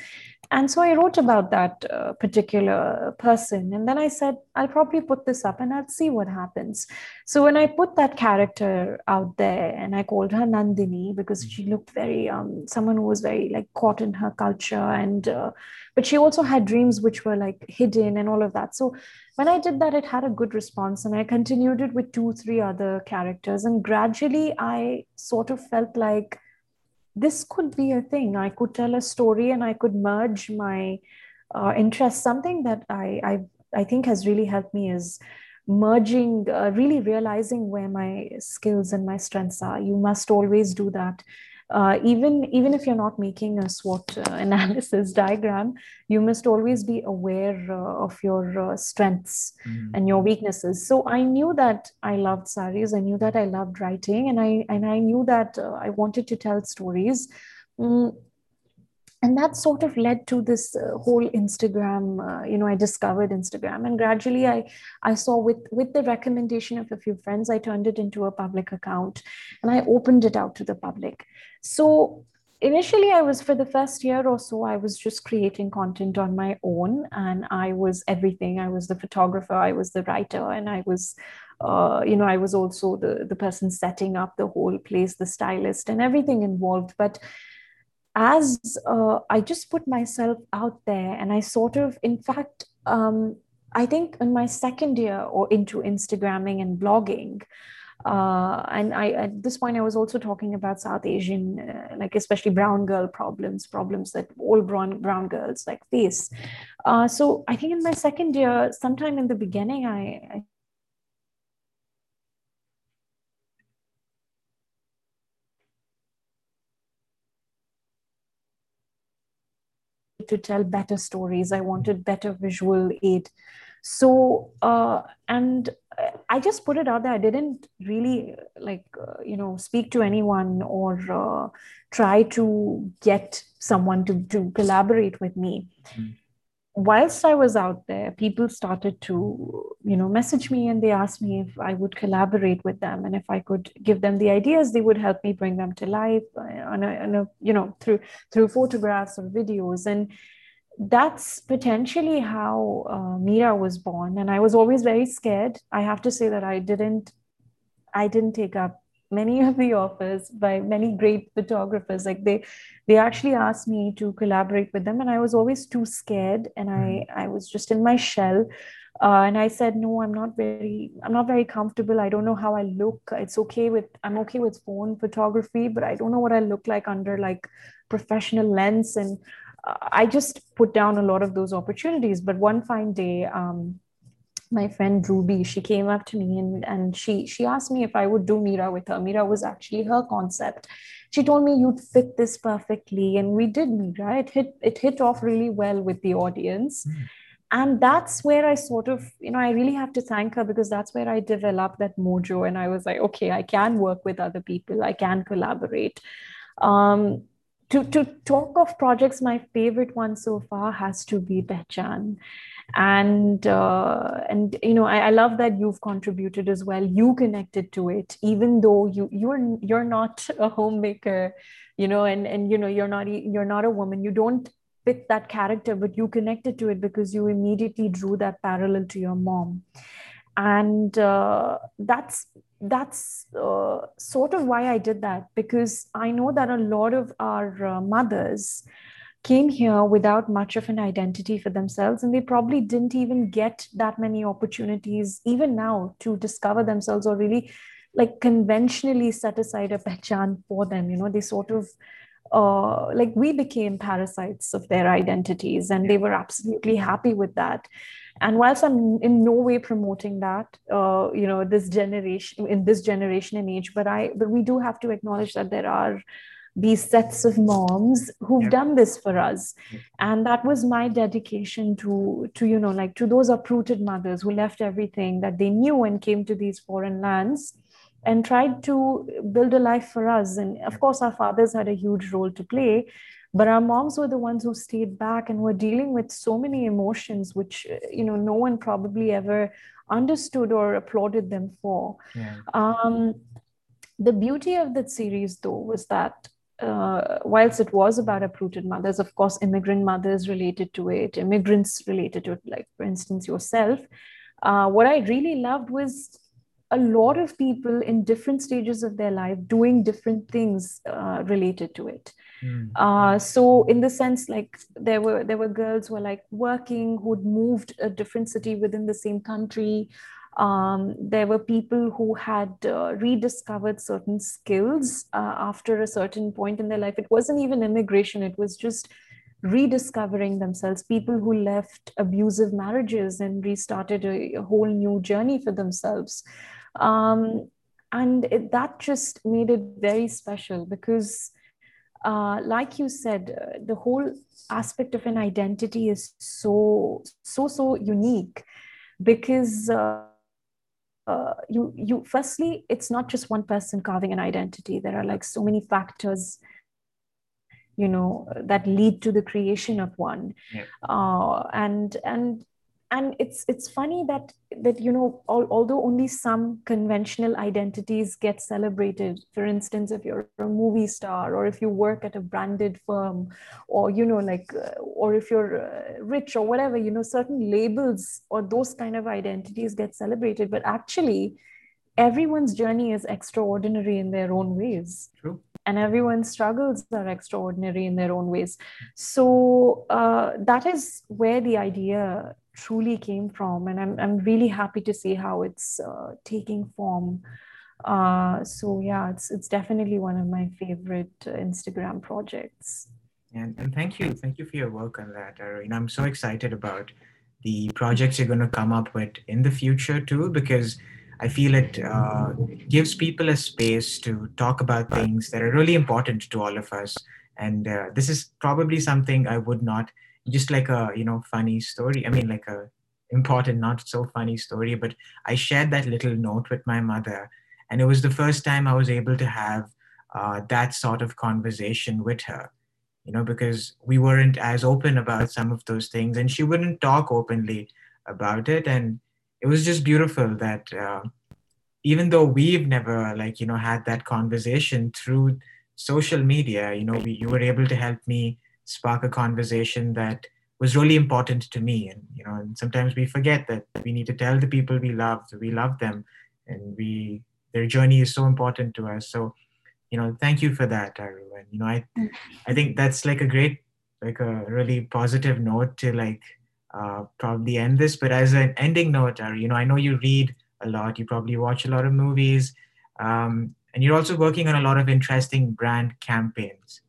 And so I wrote about that uh, particular person. And then I said, I'll probably put this up and I'll see what happens. So when I put that character out there and I called her Nandini because she looked very, um, someone who was very like caught in her culture. And, uh, but she also had dreams which were like hidden and all of that. So when I did that, it had a good response. And I continued it with two, three other characters. And gradually I sort of felt like, this could be a thing. I could tell a story and I could merge my uh, interests. Something that I, I I think has really helped me is merging, uh, really realizing where my skills and my strengths are. You must always do that uh, even even if you're not making a SWOT uh, <laughs> analysis diagram, you must always be aware uh, of your uh, strengths mm. and your weaknesses. So I knew that I loved saris. I knew that I loved writing, and I and I knew that uh, I wanted to tell stories. Mm, and that sort of led to this uh, whole instagram uh, you know i discovered instagram. And gradually i i saw with with the recommendation of a few friends i turned it into a public account and i opened it out to the public. So initially i was for the first year or so i was just creating content on my own and i was everything. I was the photographer i was the writer and i was uh, you know i was also the the person setting up the whole place the stylist and everything involved. But as uh, I just put myself out there and I sort of, in fact, um, I think in my second year or into Instagramming and blogging, uh, and I at this point I was also talking about South Asian, uh, like especially brown girl problems, problems that all brown brown girls like face. Uh, so I think in my second year, sometime in the beginning, I, I to tell better stories. I wanted better visual aid. So, uh, and I just put it out there. I didn't really like, uh, you know, speak to anyone or uh, try to get someone to, to collaborate with me. Mm whilst I was out there, people started to, you know, message me and they asked me if I would collaborate with them and if I could give them the ideas, they would help me bring them to life uh, on a, on a you know, through through photographs or videos. And that's potentially how uh, Mira was born. And I was always very scared. I have to say that I didn't, I didn't take up many of the offers by many great photographers like they they actually asked me to collaborate with them and i was always too scared and i hmm. i was just in my shell. Uh, and i said no i'm not very i'm not very comfortable. I don't know how i look. It's okay with i'm okay with phone photography but i don't know what i look like under like professional lens. And uh, i just put down a lot of those opportunities. But one fine day um, my friend Ruby, she came up to me and, and she she asked me if I would do Mira with her. Mira was actually her concept. She told me you'd fit this perfectly, and we did Mira. It hit it hit off really well with the audience. Mm. And that's where I sort of, you know, I really have to thank her because that's where I developed that mojo. And I was like, okay, I can work with other people, I can collaborate. Um, to, to talk of projects, my favorite one so far has to be Pehchan and uh, and you know I, I, love that you've contributed as well. You connected to it even though you you're you're not a homemaker you know and and you know you're not you're not a woman. You don't fit that character but you connected to it because you immediately drew that parallel to your mom. And uh, that's that's uh, sort of why i did that because i know that a lot of our uh, mothers came here without much of an identity for themselves and they probably didn't even get that many opportunities even now to discover themselves or really like conventionally set aside a pehchan for them you know? They sort of uh, like we became parasites of their identities and they were absolutely happy with that. And whilst i'm in no way promoting that uh, you know this generation in this generation and age but i but we do have to acknowledge that there are these sets of moms who've yep. done this for us. And that was my dedication to to you know like to those uprooted mothers who left everything that they knew and came to these foreign lands and tried to build a life for us. And of course our fathers had a huge role to play but our moms were the ones who stayed back and were dealing with so many emotions which you know no one probably ever understood or applauded them for. Yeah. um, the beauty of that series though was that uh, whilst it was about uprooted mothers of course immigrant mothers related to it immigrants related to it like for instance yourself uh, what i really loved was a lot of people in different stages of their life doing different things uh, related to it mm. uh, so in the sense like there were there were girls who were like working who'd moved a different city within the same country um, there were people who had uh, rediscovered certain skills uh, after a certain point in their life. It wasn't even immigration. It was just rediscovering themselves. People who left abusive marriages and restarted a, a whole new journey for themselves. Um, and it, that just made it very special because uh, like you said uh, the whole aspect of an identity is so so so unique because uh, uh, you you firstly it's not just one person carving an identity there are like so many factors you know that lead to the creation of one yeah. uh, and and and it's it's funny that that you know all, although only some conventional identities get celebrated for instance if you're a movie star or if you work at a branded firm or you know like uh, or if you're uh, rich or whatever you know certain labels or those kind of identities get celebrated. But actually everyone's journey is extraordinary in their own ways. True. and everyone's struggles are extraordinary in their own ways. So uh, that is where the idea truly came from and i'm, I'm really happy to see how it's uh, taking form. Uh, so yeah it's it's definitely one of my favorite uh, instagram projects. And, and thank you thank you for your work on that Aru. i'm so excited about the projects you're going to come up with in the future too because i feel it uh, gives people a space to talk about things that are really important to all of us. And uh, this is probably something i would not just like a you know funny story. I mean like a important not so funny story but i shared that little note with my mother. And it was the first time i was able to have uh, that sort of conversation with her you know because we weren't as open about some of those things and she wouldn't talk openly about it. And it was just beautiful that uh, even though we've never like you know had that conversation through social media you know we, you were able to help me spark a conversation that was really important to me. And you know and sometimes we forget that we need to tell the people we love that we love them and we their journey is so important to us. So you know thank you for that Aru. and you know i i think that's like a great like a really positive note to like uh, probably end this. But as an ending note Aru, you know i know you read a lot. You probably watch a lot of movies. Um, and you're also working on a lot of interesting brand campaigns.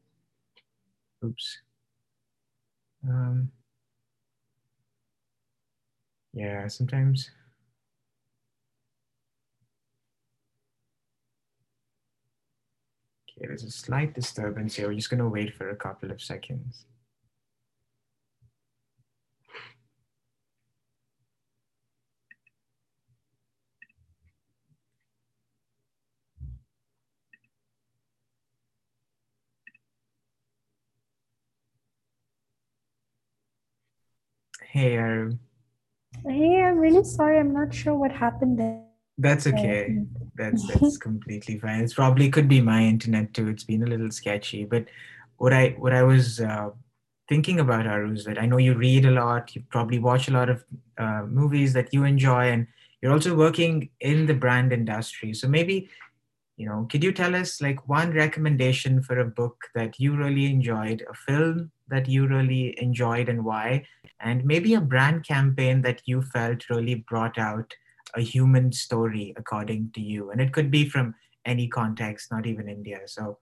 Oops um, yeah, sometimes. Okay, there's a slight disturbance here. We're just going to wait for a couple of seconds. Hey, Aru. Hey, I'm really sorry. I'm not sure what happened there. That's okay. <laughs> That's that's completely fine. It's probably could be my internet too. It's been a little sketchy. But what I what I was uh, thinking about Aru is that I know you read a lot. You probably watch a lot of uh, movies that you enjoy, and you're also working in the brand industry. So maybe you know, could you tell us like one recommendation for a book that you really enjoyed, a film that you really enjoyed and why, and maybe a brand campaign that you felt really brought out a human story according to you. And it could be from any context, not even India. So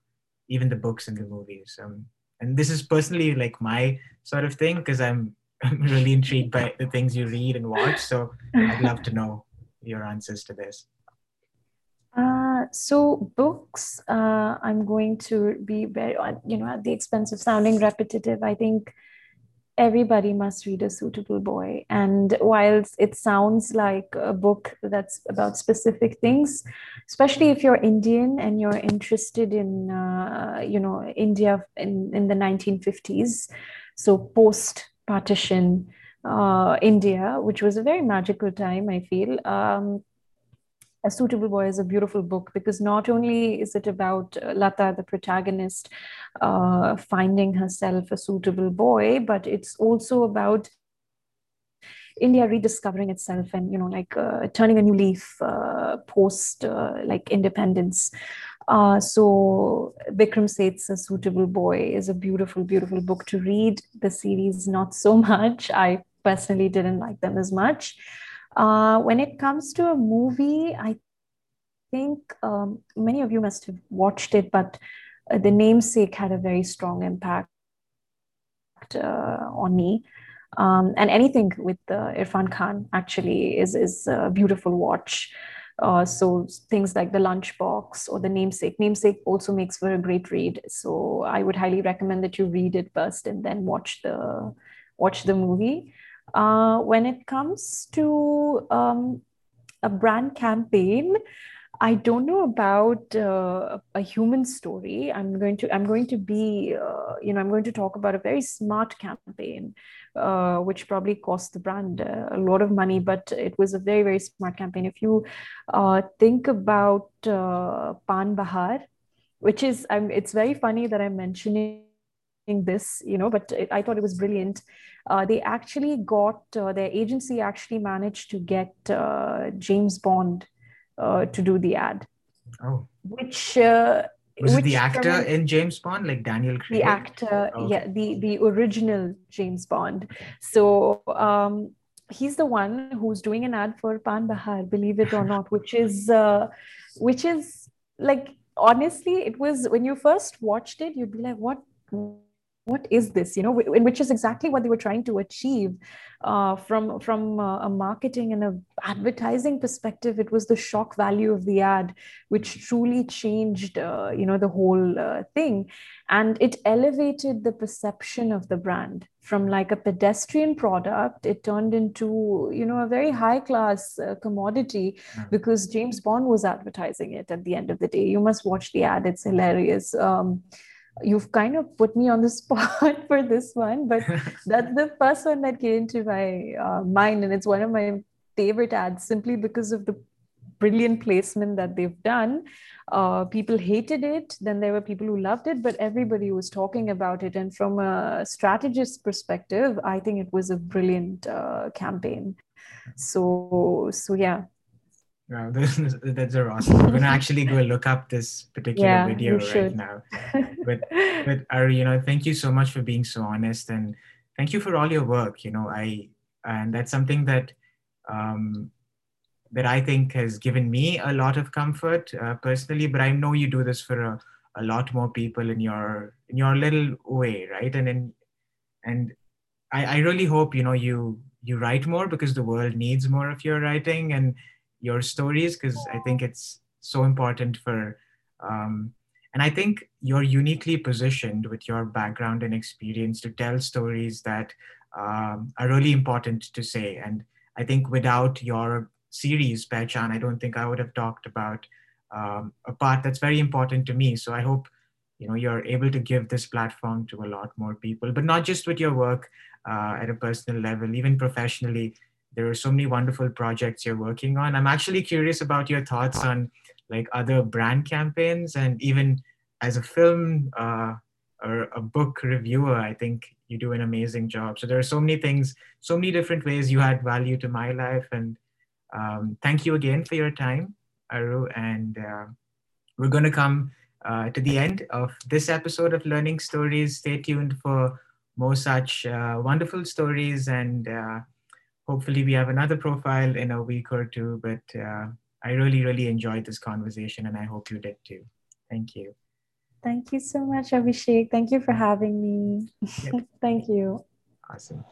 even the books and the movies. Um, and this is personally like my sort of thing because I'm, I'm really intrigued by the things you read and watch. So I'd love to know your answers to this. Uh, so books, uh, I'm going to be very, you know, at the expense of sounding repetitive. I think everybody must read a suitable boy and whilst it sounds like a book that's about specific things especially if you're indian and you're interested in uh, you know india in, in the 1950s so post partition uh, india which was a very magical time i feel um, a Suitable Boy is a beautiful book because not only is it about uh, Lata, the protagonist, uh, finding herself a suitable boy, but it's also about India rediscovering itself and you know like uh, turning a new leaf uh, post uh, like independence. Uh, so Vikram Seth's A Suitable Boy is a beautiful, beautiful book to read. The series not so <laughs> much. I personally didn't like them as much. Uh, when it comes to a movie, I think um, many of you must have watched it, but uh, The Namesake had a very strong impact uh, on me. Um, and anything with uh, Irfan Khan actually is, is a beautiful watch. Uh, so things like the lunchbox or the namesake namesake also makes for a great read so i would highly recommend that you read it first and then watch the watch the movie uh, when it comes to um, a brand campaign, I don't know about uh, a human story. I'm going to I'm going to be uh, you know I'm going to talk about a very smart campaign, uh, which probably cost the brand a lot of money, but it was a very very smart campaign. If you uh, think about uh, Pan Bahar, which is I'm, it's very funny that I'm mentioning this, you know, but it, I thought it was brilliant. Uh, they actually got uh, their agency actually managed to get uh, James Bond uh, to do the ad. Oh, which uh, was which the actor in James Bond like Daniel Craig? The actor, oh. yeah, the the original James Bond. So um, he's the one who's doing an ad for Pan Bahar, believe it or not, which is uh, which is like honestly, it was when you first watched it, you'd be like, what what is this you know which is exactly what they were trying to achieve uh, from from uh, a marketing and a advertising perspective it was the shock value of the ad which truly changed uh, you know the whole uh, thing. And it elevated the perception of the brand. From like a pedestrian product it turned into you know a very high class uh, commodity mm. because james bond was advertising it at the end of the day. You must watch the ad it's hilarious. Um, you've kind of put me on the <laughs> spot for this one, but <laughs> that's the first one that came to my uh, mind. And it's one of my favorite ads simply because of the brilliant placement that they've done. Uh, people hated it, then there were people who loved it, but everybody was talking about it. And from a strategist perspective, I think it was a brilliant uh, campaign. So, so yeah, Wow, <laughs> that's a awesome. I'm gonna actually go <laughs> look up this particular yeah, video right now. <laughs> But but Aru, you know, thank you so much for being so honest and thank you for all your work. You know, I and that's something that um, that I think has given me a lot of comfort uh, personally. But I know you do this for a, a lot more people in your in your little way, right? And in and I, I really hope you know you you write more because the world needs more of your writing and your stories because I think it's so important for. Um, and I think you're uniquely positioned with your background and experience to tell stories that um, are really important to say. And I think without your series, Pehchan, I don't think I would have talked about um, a part that's very important to me. So I hope you know you're able to give this platform to a lot more people, but not just with your work uh, at a personal level, even professionally there are so many wonderful projects you're working on. I'm actually curious about your thoughts on like other brand campaigns and even as a film uh, or a book reviewer, I think you do an amazing job. So there are so many things, so many different ways you add value to my life. And um, thank you again for your time, Aru. And uh, we're going to come uh, to the end of this episode of Learning Stories. Stay tuned for more such uh, wonderful stories and uh, hopefully we have another profile in a week or two. But uh, I really, really enjoyed this conversation, and I hope you did too. Thank you. Thank you so much, Abhishek. Thank you for having me. Yep. <laughs> Thank you. Awesome.